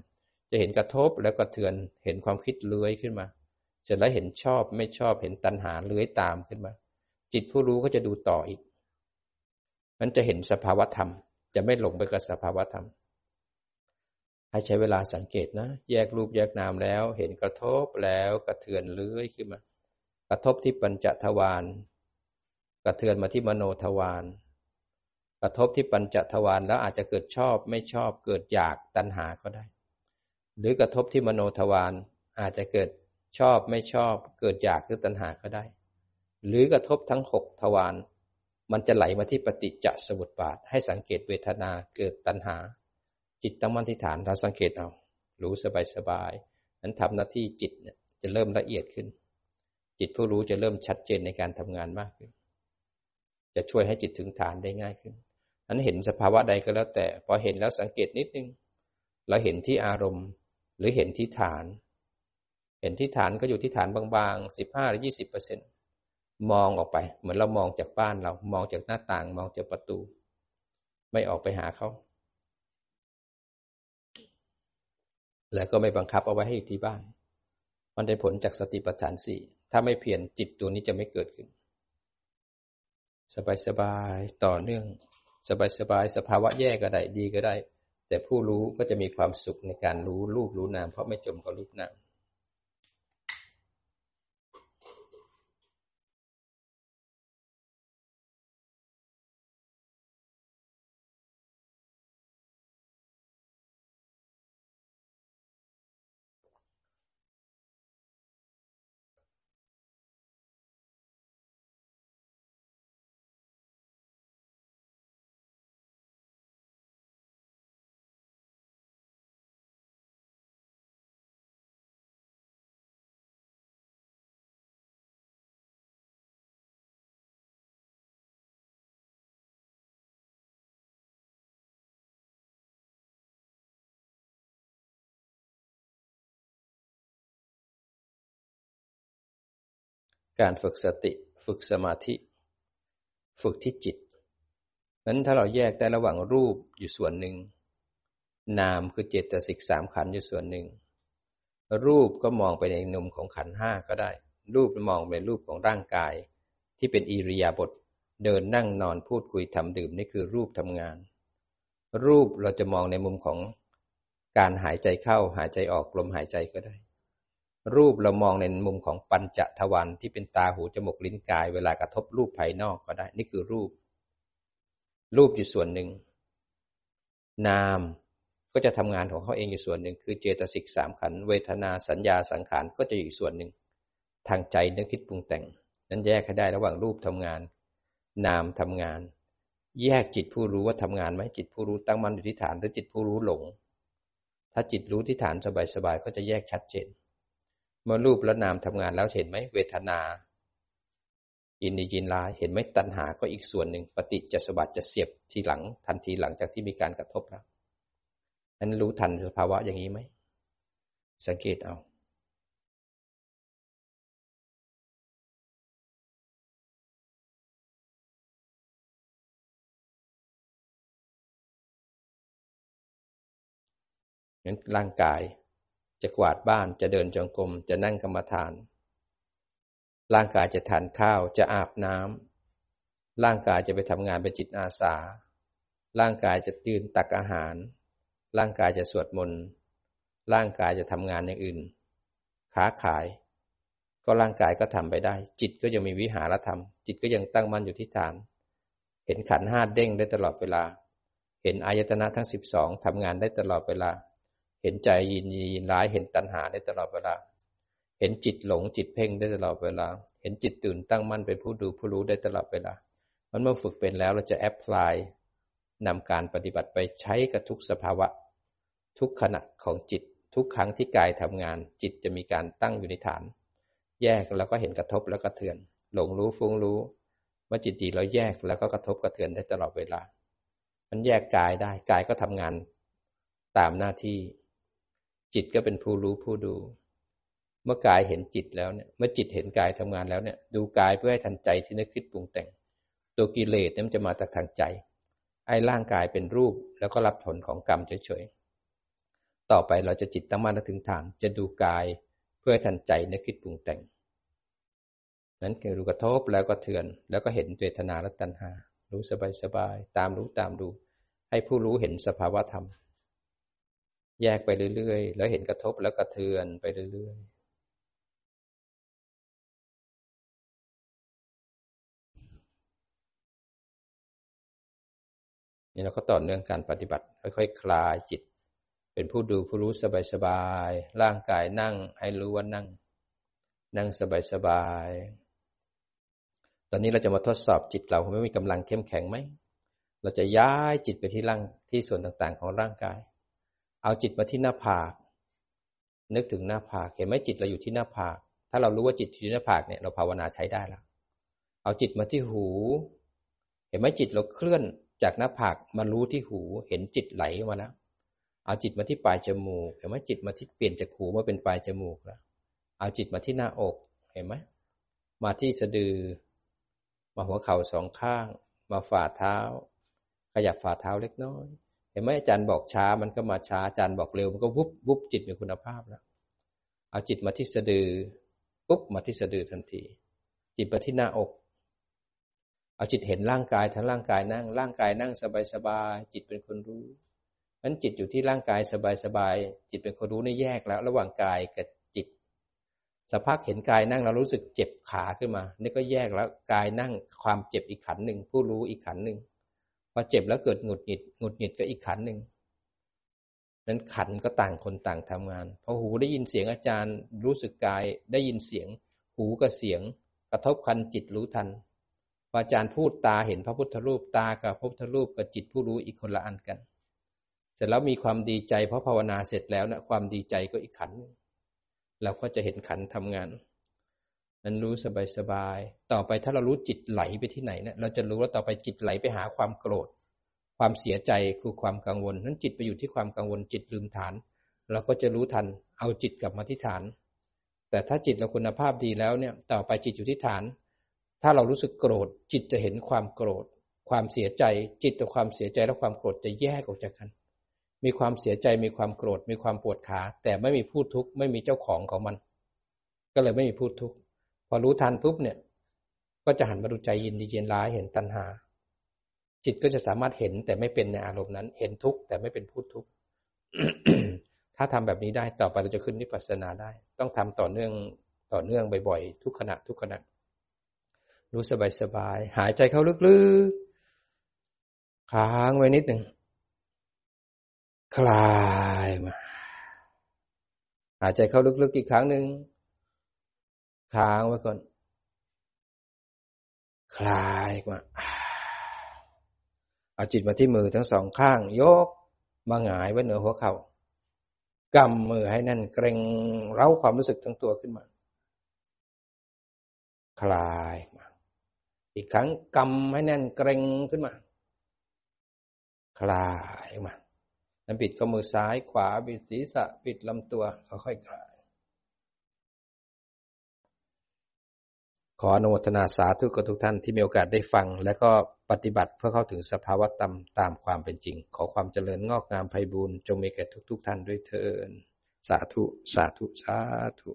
จะเห็นกระทบแล้วกระเทือนเห็นความคิดเลื้อยขึ้นมา เสร็จแล้วเห็นชอบไม่ชอบเห็นตัณหาเลื้อยตามขึ้นมา จิตผู้รู้ก็จะดูต่ออีก มันจะเห็นสภาวธรรม จะไม่หลงไปกับสภาวธรรม ให้ใช้เวลาสังเกตนะ แยกรูปแยกนามแล้ว เห็นกระทบแล้วกระเทือนเลื้อยขึ้นมา กระทบที่ปัญจทวารกระเทือนมาที่มโนทวารกระทบที่ปัญจทวารแล้วอาจจะเกิดชอบไม่ชอบเกิดอยากตัณหาก็ได้ หรือกระทบที่มโนทวารอาจจะเกิด ชอบไม่ชอบเกิดอยากหรือตัณหาก็ได้ หรือกระทบทั้งหกทวารมันจะไหลมาที่ปฏิจจสมุปบาท ให้สังเกตเวทนาเกิดตัณหา จิตตั้งมั่นที่ฐานเราสังเกตเอา รู้สบายสบายนั้นทำหน้าที่จิตเนี่ยจะเริ่มละเอียดขึ้น จิตผู้รู้จะเริ่มชัดเจนในการทำงานมากขึ้น จะช่วยให้จิตถึงฐานได้ง่ายขึ้นนั้นเห็นสภาวะใดก็แล้วแต่ พอเห็นแล้วสังเกตนิดนึง เราเห็นที่อารมณ์ หรือเห็นที่ฐาน เห็นที่ฐานก็อยู่ที่ฐานบางๆสิบห้าหรือยี่สิบเปอร์เซ็นตมองออกไป เหมือนเรามองจากบ้านเรามองจากหน้าต่างมองจากประตู ไม่ออกไปหาเขาแล้วก็ไม่บังคับเอาไว้ให้อยู่ที่บ้าน มันได้ผลจากสติปัฏฐานสี่ถ้าไม่เพียรจิตตัวนี้จะไม่เกิดขึ้น สบายสบายต่อเนื่อง สบายสบายสภาวะแย่ก็ได้ดีก็ได้ แต่ผู้รู้ก็จะมีความสุขในการรู้รูปรู้นาม เพราะไม่จมกับรูปนาม การฝึกสติ ฝึกสมาธิ ฝึกที่จิตนั้นถ้าเราแยกได้ระหว่างรูปอยู่ส่วนหนึ่ง นามคือเจตสิกสามขันอยู่ส่วนหนึ่ง รูปก็มองไปในนุมของขันห้าก็ได้ รูปมองเป็นรูปของร่างกาย ที่เป็นอิริยาบถเดินนั่งนอนพูดคุยทำดื่มนี่คือรูปทำงาน รูปเราจะมองในมุมของการหายใจเข้าหายใจออกลมหายใจก็ได้ รูปเรามองในมุมของปัญจทวารที่เป็นตาหูจมูกลิ้นกาย เวลากระทบรูปภายนอกก็ได้ นี่คือรูป รูปอยู่ส่วนหนึ่ง นามก็จะทำงานของเขาเองอยู่ส่วนหนึ่ง คือเจตสิกสามขันเวทนาสัญญาสังขารก็จะอยู่ส่วนหนึ่ง ทางใจนึกคิดปรุงแต่ง นั้นแยกให้ได้ระหว่างรูปทำงาน นามทำงาน แยกจิตผู้รู้ว่าทำงานไหมจิตผู้รู้ตั้งมั่นอยู่ที่ฐานหรือจิตผู้รู้หลง ถ้าจิตรู้ที่ฐานสบายๆก็จะแยกชัดเจน เมื่อรูปและนามทำงานแล้วเห็นไหมเวทนา อินดีจินลาเห็นไหมตัณหาก็อีกส่วนหนึ่งปฏิจจสมบัติจะเสียบทีหลังทันทีหลังจากที่มีการกระทบแล้วนั้นรู้ทันสภาวะอย่างนี้ไหม สังเกตเอานั้นร่างกาย จะกวาดบ้านจะเดินจงกรมจะนั่งกรรมฐาน ร่างกายจะทานข้าวจะอาบน้ำร่างกายจะไปทำงานเป็นจิตอาสา ร่างกายจะตื่นตักอาหาร ร่างกายจะสวดมนต์ร่างกายจะทำงานอย่างอื่นค้าขาย ก็ร่างกายก็ทำไปได้ จิตก็ยังมีวิหารธรรม จิตก็ยังตั้งมั่นอยู่ที่ฐาน เห็นขันห้าเด้งได้ตลอดเวลา เห็นอายตนะทั้งสิบสองทำงานได้ตลอดเวลา เห็นใจยินยินร้ายเห็นตัณหาได้ตลอดเวลา เห็นจิตหลงจิตเพ่งได้ตลอดเวลา เห็นจิตตื่นตั้งมั่นเป็นผู้ดูผู้รู้ได้ตลอดเวลา มันเมื่อฝึกเป็นแล้วเราจะแอพพลายนำการปฏิบัติไปใช้กับทุกสภาวะ ทุกขณะของจิต ทุกครั้งที่กายทำงาน จิตจะมีการตั้งอยู่ในฐาน แยกแล้วก็เห็นกระทบแล้วก็เทือน หลงรู้ฟุ้งรู้เมื่อจิตดีเราแยกแล้วก็กระทบกระเทือนได้ตลอดเวลา มันแยกกายได้กายก็ทำงานตามหน้าที่ จิตก็เป็นผู้รู้ผู้ดู เมื่อกายเห็นจิตแล้วเนี่ย เมื่อจิตเห็นกายทำงานแล้วเนี่ย ดูกายเพื่อให้ทันใจที่นึกคิดปรุงแต่ง ตัวกิเลสเนี่ยมันจะมาจากทางใจ ไอ้ร่างกายเป็นรูปแล้วก็รับผลของกรรมเฉยๆ ต่อไปเราจะจิตตั้งมั่นถึงฐาน จะดูกายเพื่อทันใจนึกคิดปรุงแต่ง นั้นคือรู้กระทบแล้วก็เทือน แล้วก็เห็นเวทนาและตัณหา รู้สบายๆ ตามรู้ตามดู ให้ผู้รู้เห็นสภาวะธรรม แยกไปเรื่อยๆ แล้วเห็นกระทบแล้วกระเทือนไปเรื่อยๆ นี่เราก็ต่อเนื่องการปฏิบัติ ค่อยๆ คลายจิต เป็นผู้ดูผู้รู้สบายๆ ร่างกายนั่งให้รู้ว่านั่ง นั่งสบายๆ ตอนนี้เราจะมาทดสอบจิตเราไม่มีกำลังเข้มแข็งไหม เราจะย้ายจิตไปที่ร่างที่ส่วนต่างๆ ของร่างกาย เอาจิตมาที่หน้าผาก นึกถึงหน้าผากเห็นไหมจิตเราอยู่ที่หน้าผาก ถ้าเรารู้ว่าจิตอยู่ที่หน้าผากเนี่ยเราภาวนาใช้ได้แล้วเอาจิตมาที่หู เห็นไหมจิตเราเคลื่อนจากหน้าผากมารู้ที่หู เห็นจิตไหลมาแล้วเอาจิตมาที่ปลายจมูก เห็นไหมจิตมาที่เปลี่ยนจากหูมาเป็นปลายจมูกแล้วเอาจิตมาที่หน้าอก เห็นไหมมาที่สะดือ มาหัวเข่าสองข้าง มาฝ่าเท้า ขยับฝ่าเท้าเล็กน้อย เห็นไหมอาจารย์บอกช้ามันก็มาช้าอาจารย์บอกเร็ว มันก็วุบวุบจิตมีคุณภาพแล้ว เอาจิตมาที่สะดือปุ๊บมาที่สะดือทันที จิตไปที่หน้าอก เอาจิตเห็นร่างกายทั้งร่างกายนั่ง ร่างกายนั่งสบายๆจิตเป็นคนรู้นั้นจิตอยู่ที่ร่างกายสบายๆจิตเป็นคนรู้นี่แยกแล้ว ระหว่างกายกับจิตสักพักเห็นกายนั่งเรารู้สึกเจ็บขาขึ้นมา นี่ก็แยกแล้วกายนั่งความเจ็บอีกขันหนึ่งผู้รู้อีกขันหนึ่ง พอเจ็บแล้วเกิดหงุดหงิดหงุดหงิดก็อีกขันหนึ่งนั้นขันก็ต่างคนต่างทำงานพอหูได้ยินเสียงอาจารย์ รู้สึกกายได้ยินเสียง หูกับเสียง กระทบคันจิตรู้ทันพออาจารย์พูดตาเห็นพระพุทธรูปตากับพระพุทธรูปกับจิตผู้รู้อีกคนละอันกัน เสร็จแล้วมีความดีใจเพราะภาวนาเสร็จแล้วนะความดีใจก็อีกขัน เราก็จะเห็นขันทำงาน นั้นรู้สบายสบาย ต่อไปถ้าเรารู้จิตไหลไปที่ไหนเนะี่ยเราจะรู้ว่าต่อไปจิตไหลไปหาความโกรธ ความเสียใจคือความกังวล นั้นจิตไปอยู่ที่ความกังวลจิตลืมฐาน เราก็จะรู้ทัน เอาจิตกลับมาที่ฐาน แต่ถ้าจิตเราคุณภาพดีแล้วเนี่ย ต่อไปจิตอยู่ที่ฐาน ถ้าเรารู้สึกโกรธ จิตจะเห็นความโกรธ ความเสียใจ จิตกับความเสียใจและความโกรธจะแยกออกจากกัน มีความเสียใจมีความโกรธ มีความปวดขา แต่ไม่มีผู้ทุกข์ไม่มีเจ้าของของมัน ก็เลยไม่มีผู้ทุกข์ อรู้ทันปุ๊บเนี่ย ก็จะหันมาดูใจยินดีเย็นร้ายเห็นตัณหา จิตก็จะสามารถเห็นแต่ไม่เป็นในอารมณ์นั้น เห็นทุกข์แต่ไม่เป็นผู้ทุกข์ถ้าทำแบบนี้ได้ต่อไปเราจะขึ้นนิพพานาได้ ต้องทำต่อเนื่องต่อเนื่องบ่อยๆ ทุกขณะทุกขณะรู้สบายๆหายใจเข้าลึกๆค้างไว้นิดหนึ่งคลายมา หายใจเข้าลึกๆอีกครั้งหนึ่ง ค้างไว้ก่อน คลายมาเอาจิตมาที่มือทั้งสองข้าง ยกมาหงายไว้เหนือหัวเขา่ากำมือให้แน่นเกรงเร้าความรู้สึกทั้งตัวขึ้นมา คลายมา อีกครั้งกำให้แน่นเกรงขึ้นมา คลายมาแล้วปิดข้อมือซ้ายขวา ปิดศีรษะ ปิดลำตัวค่อยๆคลาย ขออนุโมทนาสาธุกับทุกท่านที่มีโอกาสได้ฟัง และก็ปฏิบัติเพื่อเข้าถึงสภาวะตามตามความเป็นจริง ขอความเจริญงอกงามไพบูรณ์จงมีแก่ทุกๆท่านด้วยเถินสาธุ สาธุ สาธุ